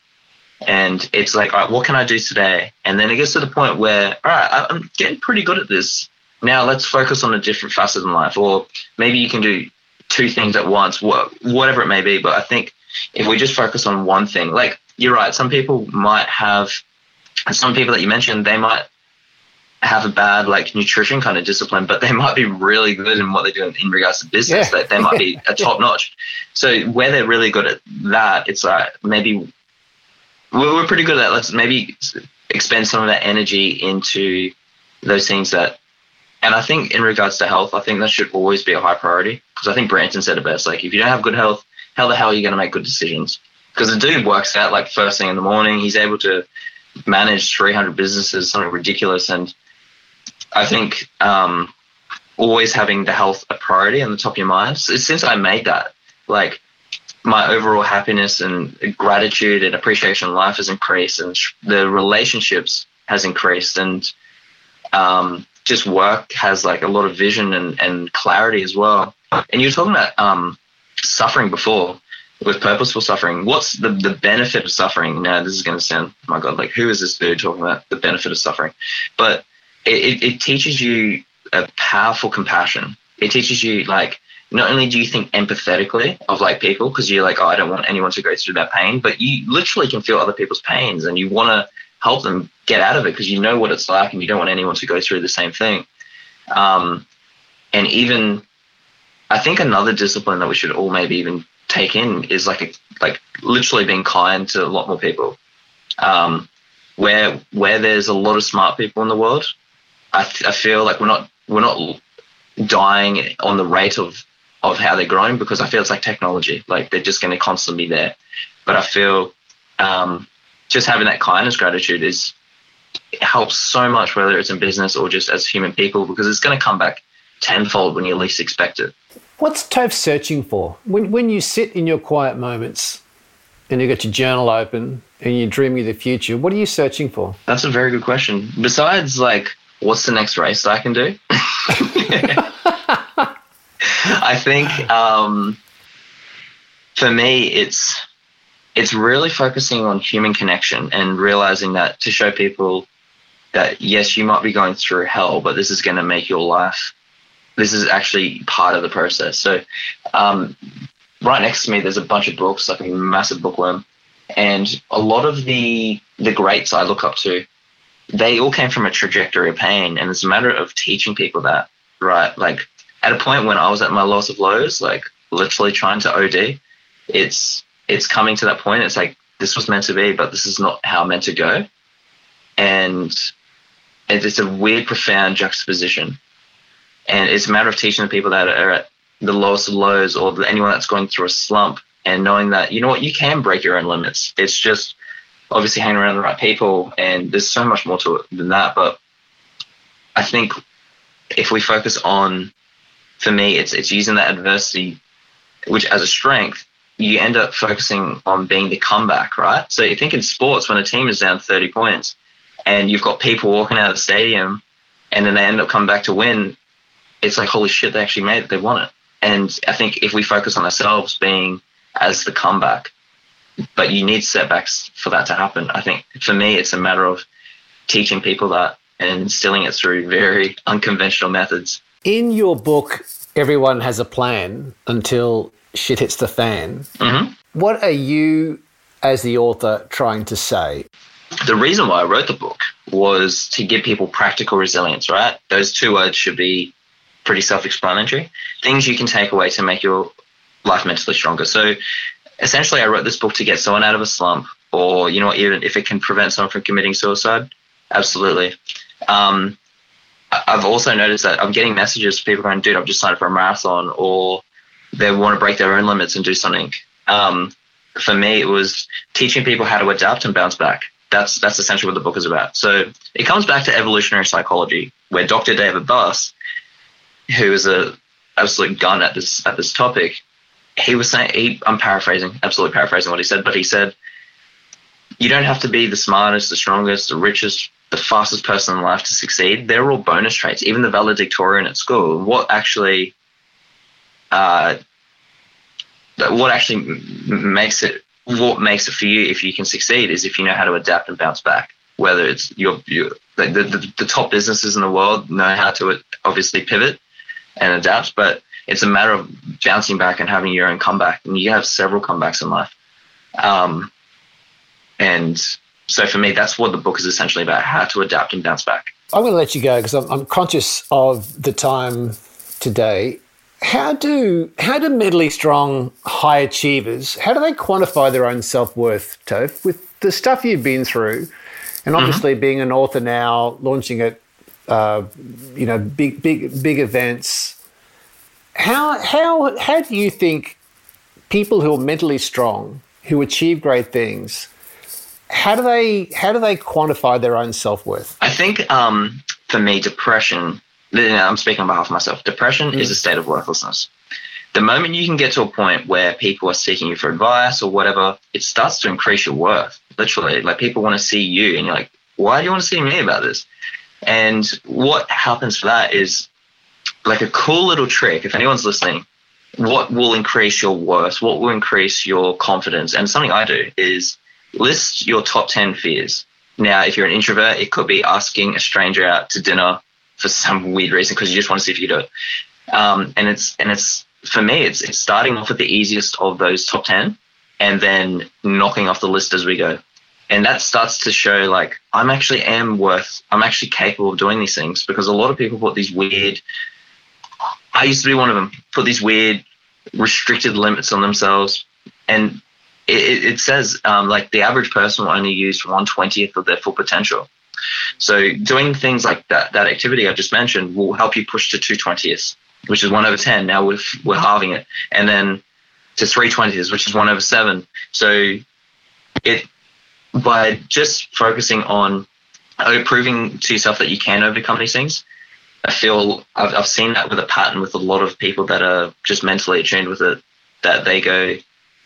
And it's like, all right, what can I do today? And then it gets to the point where, all right, I'm getting pretty good at this. Now let's focus on a different facet in life. Or maybe you can do two things at once, whatever it may be. But I think if we just focus on one thing, like you're right, some people might have, some people that you mentioned, they might have a bad like nutrition kind of discipline, but they might be really good in what they do in regards to business. Yeah. That they might be a top notch. So where they're really good at that, it's like maybe we're, we're pretty good at that. Let's maybe expend some of that energy into those things that. And I think in regards to health, I think that should always be a high priority because I think Branson said it best. Like if you don't have good health, how the hell are you going to make good decisions? Because the dude works out like first thing in the morning. He's able to manage 300 businesses, something ridiculous. And I think um, always having the health a priority on the top of your mind. Since I made that, like my overall happiness and gratitude and appreciation in life has increased, and the relationships has increased, and um, just work has like a lot of vision and, and clarity as well. And you were talking about um, suffering before with purposeful suffering. What's the, the benefit of suffering? Now, this is going to sound, oh my God, like who is this dude talking about the benefit of suffering? But it, it, it teaches you a powerful compassion. It teaches you like not only do you think empathetically of like people because you're like, oh, I don't want anyone to go through that pain, but you literally can feel other people's pains and you want to help them get out of it because you know what it's like and you don't want anyone to go through the same thing. Um, and even, I think another discipline that we should all maybe even take in is like a, like literally being kind to a lot more people. Um, where where there's a lot of smart people in the world, I, I feel like we're not we're not dying on the rate of of how they're growing because I feel it's like technology, like they're just going to constantly be there. But I feel um, just having that kindness, gratitude is it helps so much, whether it's in business or just as human people, because it's going to come back tenfold when you least expect it. What's Tofe searching for? When, when you sit in your quiet moments and you got your journal open and you're dreaming of the future, what are you searching for? That's a very good question. Besides, like, what's the next race I can do? I think um, for me, it's it's really focusing on human connection and realizing that to show people that yes, you might be going through hell, but this is going to make your life. This is actually part of the process. So, um, right next to me, there's a bunch of books, like a massive bookworm, and a lot of the the greats I look up to, they all came from a trajectory of pain, and it's a matter of teaching people that, right? Like at a point when I was at my lowest of lows, like literally trying to OD, it's it's coming to that point. It's like this was meant to be, but this is not how meant to go, and it's a weird, profound juxtaposition. And it's a matter of teaching the people that are at the lowest of lows, or anyone that's going through a slump, and knowing that you know what, you can break your own limits. It's just obviously hanging around the right people, and there's so much more to it than that. But I think if we focus on for me, it's it's using that adversity, which as a strength, you end up focusing on being the comeback, right? So you think in sports, when a team is down 30 points, and you've got people walking out of the stadium, and then they end up coming back to win, it's like holy shit, they actually made it. They won it. And I think if we focus on ourselves being as the comeback, but you need setbacks for that to happen. I think for me, it's a matter of teaching people that and instilling it through very unconventional methods. In your book, everyone has a plan until shit hits the fan. Mhm. What are you, as the author, trying to say? The reason why I wrote the book was to give people practical resilience, right? Those two words should be pretty self explanatory. Things you can take away to make your life mentally stronger. So essentially, I wrote this book to get someone out of a slump, or, you know, even if it can prevent someone from committing suicide, absolutely. Um, I've also noticed that I'm getting messages from people going, dude, I've just signed up for a marathon, or they want to break their own limits and do something. Um, for me, it was teaching people how to adapt and bounce back. That's that's essentially what the book is about. So it comes back to evolutionary psychology, where Dr. David Buss, who is a absolute gun at this at this topic, he was saying he, I'm paraphrasing, absolutely paraphrasing what he said, but he said, you don't have to be the smartest, the strongest, the richest, the fastest person in life to succeed. They're all bonus traits. Even the valedictorian at school. What actually, uh, what actually makes it, what makes it for you if you can succeed is if you know how to adapt and bounce back. Whether it's your, your the, the, the top businesses in the world know how to obviously pivot and adapt, but it's a matter of bouncing back and having your own comeback. And you have several comebacks in life. Um, and so for me, that's what the book is essentially about: how to adapt and bounce back. I'm going to let you go because I'm, I'm conscious of the time today. How do how do mentally strong high achievers how do they quantify their own self worth, Tofe? With the stuff you've been through, and obviously being an author now, launching at uh, you know big big big events. How how how do you think people who are mentally strong, who achieve great things, how do they how do they quantify their own self worth? I think um, for me, depression. I'm speaking on behalf of myself. Depression is a mm. state of worthlessness. The moment you can get to a point where people are seeking you for advice or whatever, it starts to increase your worth. Literally, like people want to see you, and you're like, "Why do you want to see me about this?" And what happens for that is like a cool little trick. If anyone's listening, what will increase your worth? What will increase your confidence? And something I do is list your top 10 fears. Now, if you're an introvert, it could be asking a stranger out to dinner for some weird reason because you just want to see if you do it. Um, and it's, and it's, for me, it's, it's starting off with the easiest of those top 10 and then knocking off the list as we go. And that starts to show like, I'm actually am worth, I'm actually capable of doing these things because a lot of people put these weird, I used to be one of them, put these weird restricted limits on themselves. And it, it says um, like the average person will only use one twentieth of their full potential. So doing things like that, that activity I just mentioned will help you push to two twentieths, which is one over ten. Now we're we're halving it, and then to three twentieths, which is one over seven. So it by just focusing on proving to yourself that you can overcome these things. I feel I've, I've seen that with a pattern with a lot of people that are just mentally attuned with it. That they go,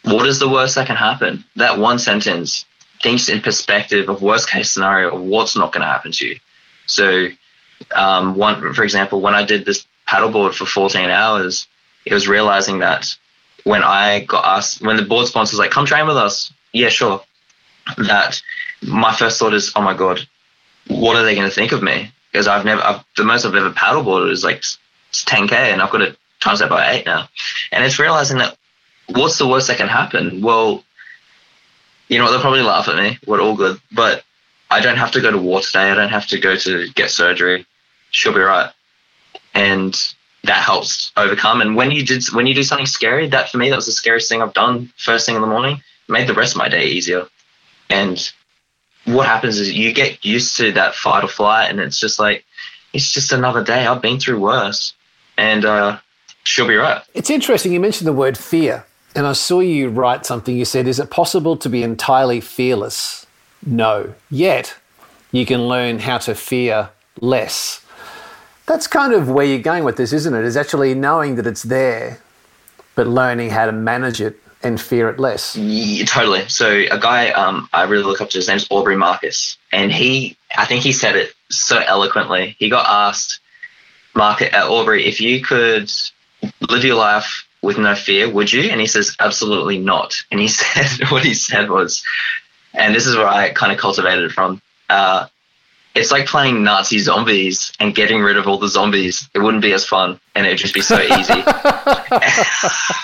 what is the worst that can happen? That one sentence thinks in perspective of worst case scenario of what's not going to happen to you. So, um, one, for example, when I did this paddleboard for 14 hours, it was realizing that when I got asked, when the board sponsor was like, come train with us. Yeah, sure. That my first thought is, oh my God, what are they going to think of me? Because I've never, I've, the most I've ever paddleboarded is like 10K and I've got to times that by eight now. And it's realizing that what's the worst that can happen? Well, you know what? They'll probably laugh at me. We're all good, but I don't have to go to war today. I don't have to go to get surgery. She'll be right, and that helps overcome. And when you did, when you do something scary, that for me, that was the scariest thing I've done. First thing in the morning, made the rest of my day easier. And what happens is you get used to that fight or flight, and it's just like it's just another day. I've been through worse, and uh, she'll be right. It's interesting. You mentioned the word fear, and I saw you write something. You said, Is it possible to be entirely fearless? No. Yet, you can learn how to fear less. That's kind of where you're going with this, isn't it? Is actually knowing that it's there, but learning how to manage it and fear it less. Yeah, totally. So a guy um, I really look up to, his name's Aubrey Marcus, and he, I think he said it so eloquently. He got asked, Mark at Aubrey, if you could live your life with no fear, would you? And he says, absolutely not. And he said, what he said was, and this is where I kind of cultivated it from. Uh, it's like playing Nazi zombies and getting rid of all the zombies. It wouldn't be as fun, and it'd just be so easy.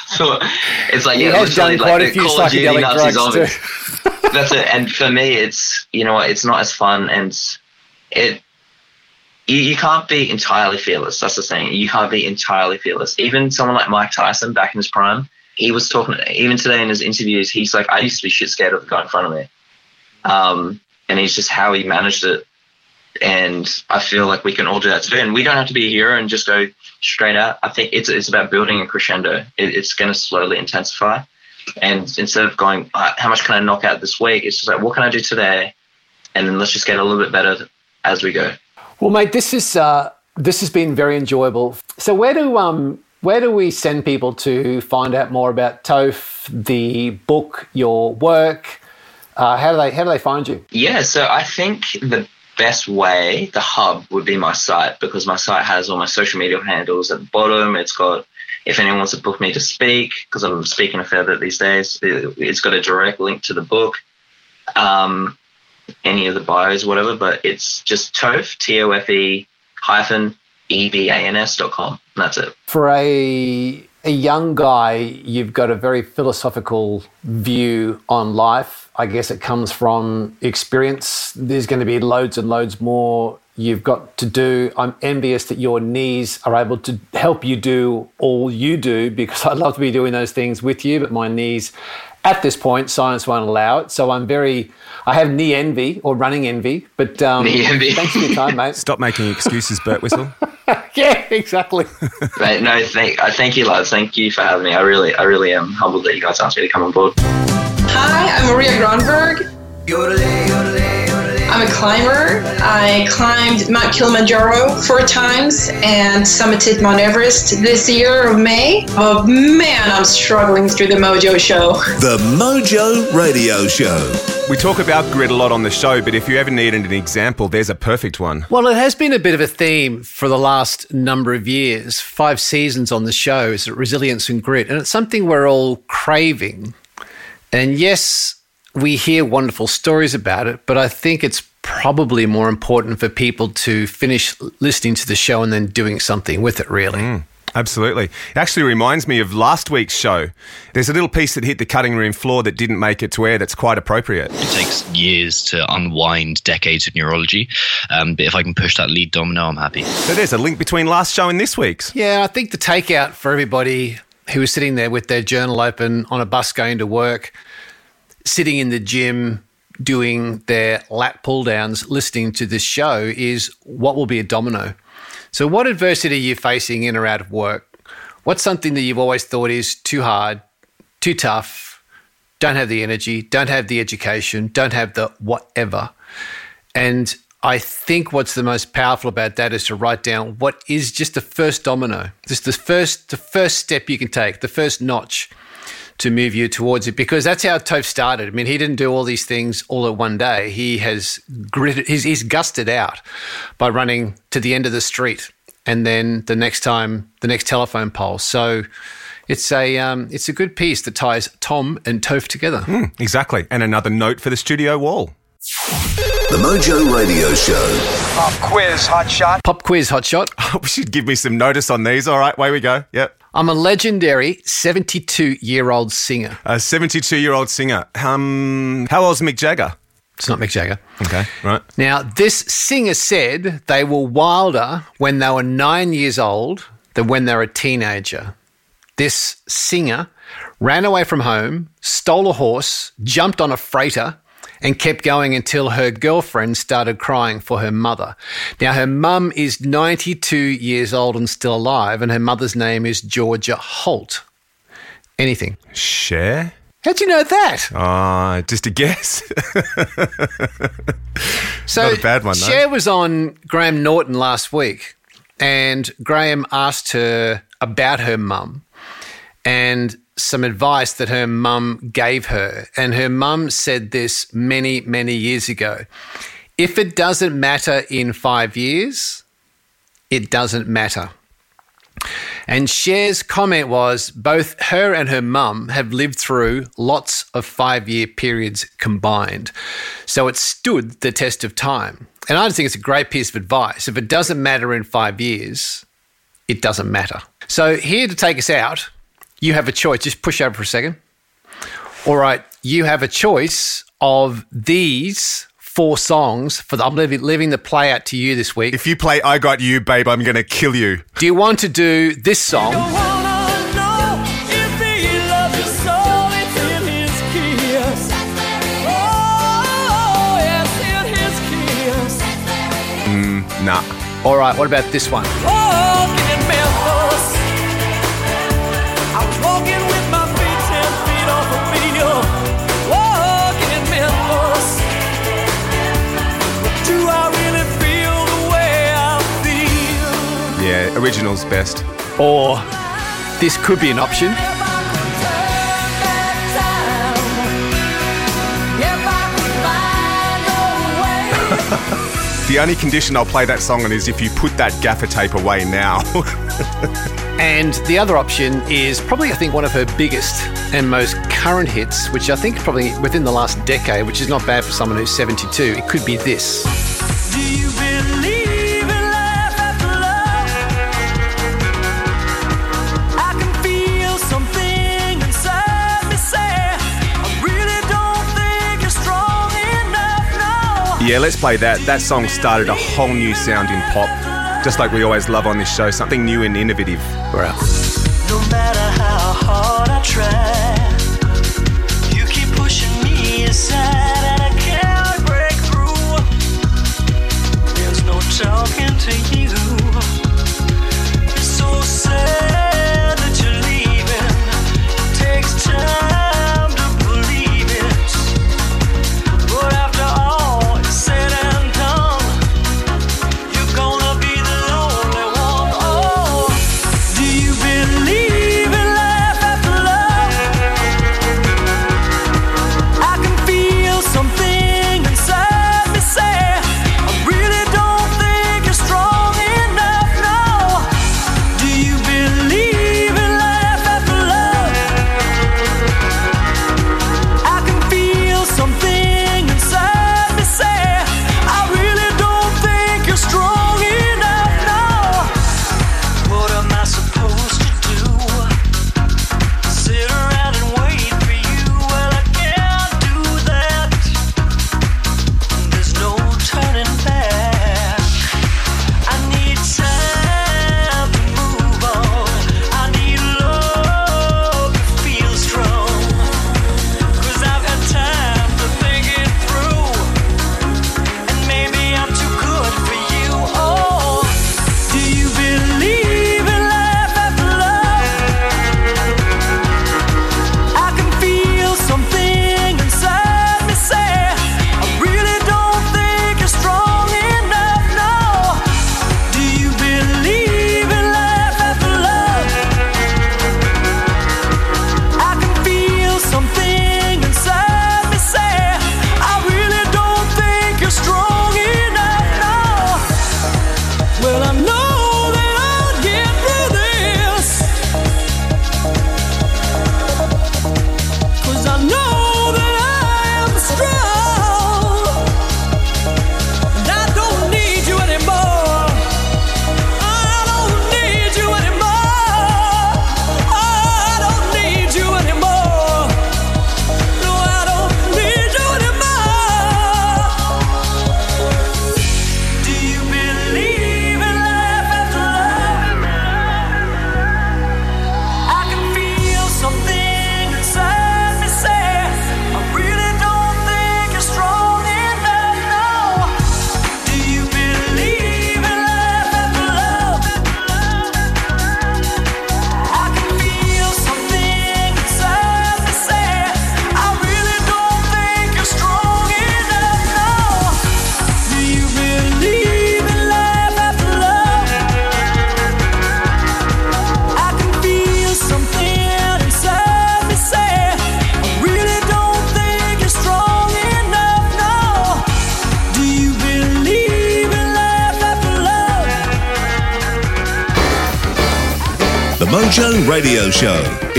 so it's like He yeah, literally done quite like a the few Call of Duty Nazi zombies. That's it. And for me, it's you know what, it's not as fun, and it you, you can't be entirely fearless. That's the thing. You can't be entirely fearless. Even someone like Mike Tyson back in his prime, he was talking. Even today in his interviews, he's like, I used to be shit scared of the guy in front of me. Um, and he's just how he managed it. And I feel like we can all do that too. And we don't have to be a hero and just go straight out. I think it's it's about building a crescendo. It, it's going to slowly intensify. And instead of going, "Ah, how much can I knock out this week? It's just like, what can I do today? And then let's just get a little bit better as we go. Well, mate, this is uh, this has been very enjoyable. So, where do um, where do we send people to find out more about Tofe, the book, your work? Uh, how do they how do they find you? Yeah, so I think the best way, the hub, would be my site because my site has all my social media handles at the bottom. It's got if anyone wants to book me to speak because I'm speaking a fair bit these days. it- It's got a direct link to the book, um, any of the bios, whatever. But it's just Tofe T O F E hyphen E V A N S dot com. That's it. For a a young guy, you've got a very philosophical view on life. I guess it comes from experience. There's going to be loads and loads more you've got to do. I'm envious that your knees are able to help you do all you do because I'd love to be doing those things with you, but my knees at this point, science won't allow it. So I'm very, I have knee envy or running envy, but um, Knee envy. thanks for your time, mate. Stop making excuses, Bert Whistle. yeah, exactly. But no, thank, uh, thank you, lads. Thank you for having me. I really, I really am humbled that you guys asked me to come on board. Hi, I'm Maria Gronberg. I'm a climber. I climbed Mount Kilimanjaro four times and summited Mount Everest this year of May. Oh man, I'm struggling through the Mojo Show. The Mojo Radio Show. We talk about grit a lot on the show, but if you ever needed an example, there's a perfect one. Well, it has been a bit of a theme for the last number of years, five seasons on the show, is resilience and grit. And it's something we're all craving. And yes, we hear wonderful stories about it, but I think it's probably more important for people to finish listening to the show and then doing something with it, really. Absolutely. It actually reminds me of last week's show. There's a little piece that hit the cutting room floor that didn't make it to air that's quite appropriate. It takes years to unwind decades of neurology. Um, but if I can push that lead domino, I'm happy. So there's a link between last show and this week's. Yeah, I think the takeout for everybody who was sitting there with their journal open on a bus going to work, sitting in the gym doing their lat pull downs, listening to this show is what will be a domino. So, what adversity are you facing in or out of work? What's something that you've always thought is too hard, too tough, don't have the energy, don't have the education, don't have the whatever? And I think what's the most powerful about that is to write down what is just the first domino, just the first the first step you can take, the first notch to move you towards it because that's how Tofe started. I mean, he didn't do all these things all at one day. He has gritted, he's, he's gusted out by running to the end of the street and then the next time, the next telephone pole. So it's a, um, it's a good piece that ties Tom and Tofe together. Mm, exactly. And another note for the studio wall. The Mojo Radio Show. Pop quiz, hot shot. Pop quiz, hot shot. we should give me some notice on these. All right, way we go. Yep. I'm a legendary 72 year old singer. A 72 year old singer. Um, how old's Mick Jagger? It's not Mick Jagger. Okay, right. Now, this singer said they were wilder when they were nine years old than when they were a teenager. This singer ran away from home, stole a horse, jumped on a freighter, and kept going until her girlfriend started crying for her mother. Now, her mum is 92 years old and still alive, and her mother's name is Georgia Holt. Anything? Cher? How'd you know that? Ah, just a guess. So Not a bad one, though. Cher was on Graham Norton last week, and Graham asked her about her mum and some advice that her mum gave her. And her mum said this many, many years ago. If it doesn't matter in five years, it doesn't matter. And Cher's comment was both her and her mum have lived through lots of five year periods combined. So it stood the test of time. And I just think it's a great piece of advice. If it doesn't matter in five years, it doesn't matter. So here to take us out, you have a choice. Just push over for a second. All right, you have a choice of these four songs for the, I'm leaving, leaving the play out to you this week. If you play I Got You, babe, I'm going to kill you. Do you want to do this song? Mm, nah. All right, what about this one? Yeah, original's best. Or this could be an option. The only condition I'll play that song on is if you put that gaffer tape away now. And the other option is probably, I think, one of her biggest and most current hits, which I think probably within the last decade, which is not bad for someone who's 72. It could be this. Yeah, let's play that. That song started a whole new sound in pop. Just like we always love on this show, something new and innovative. We're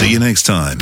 See you next time.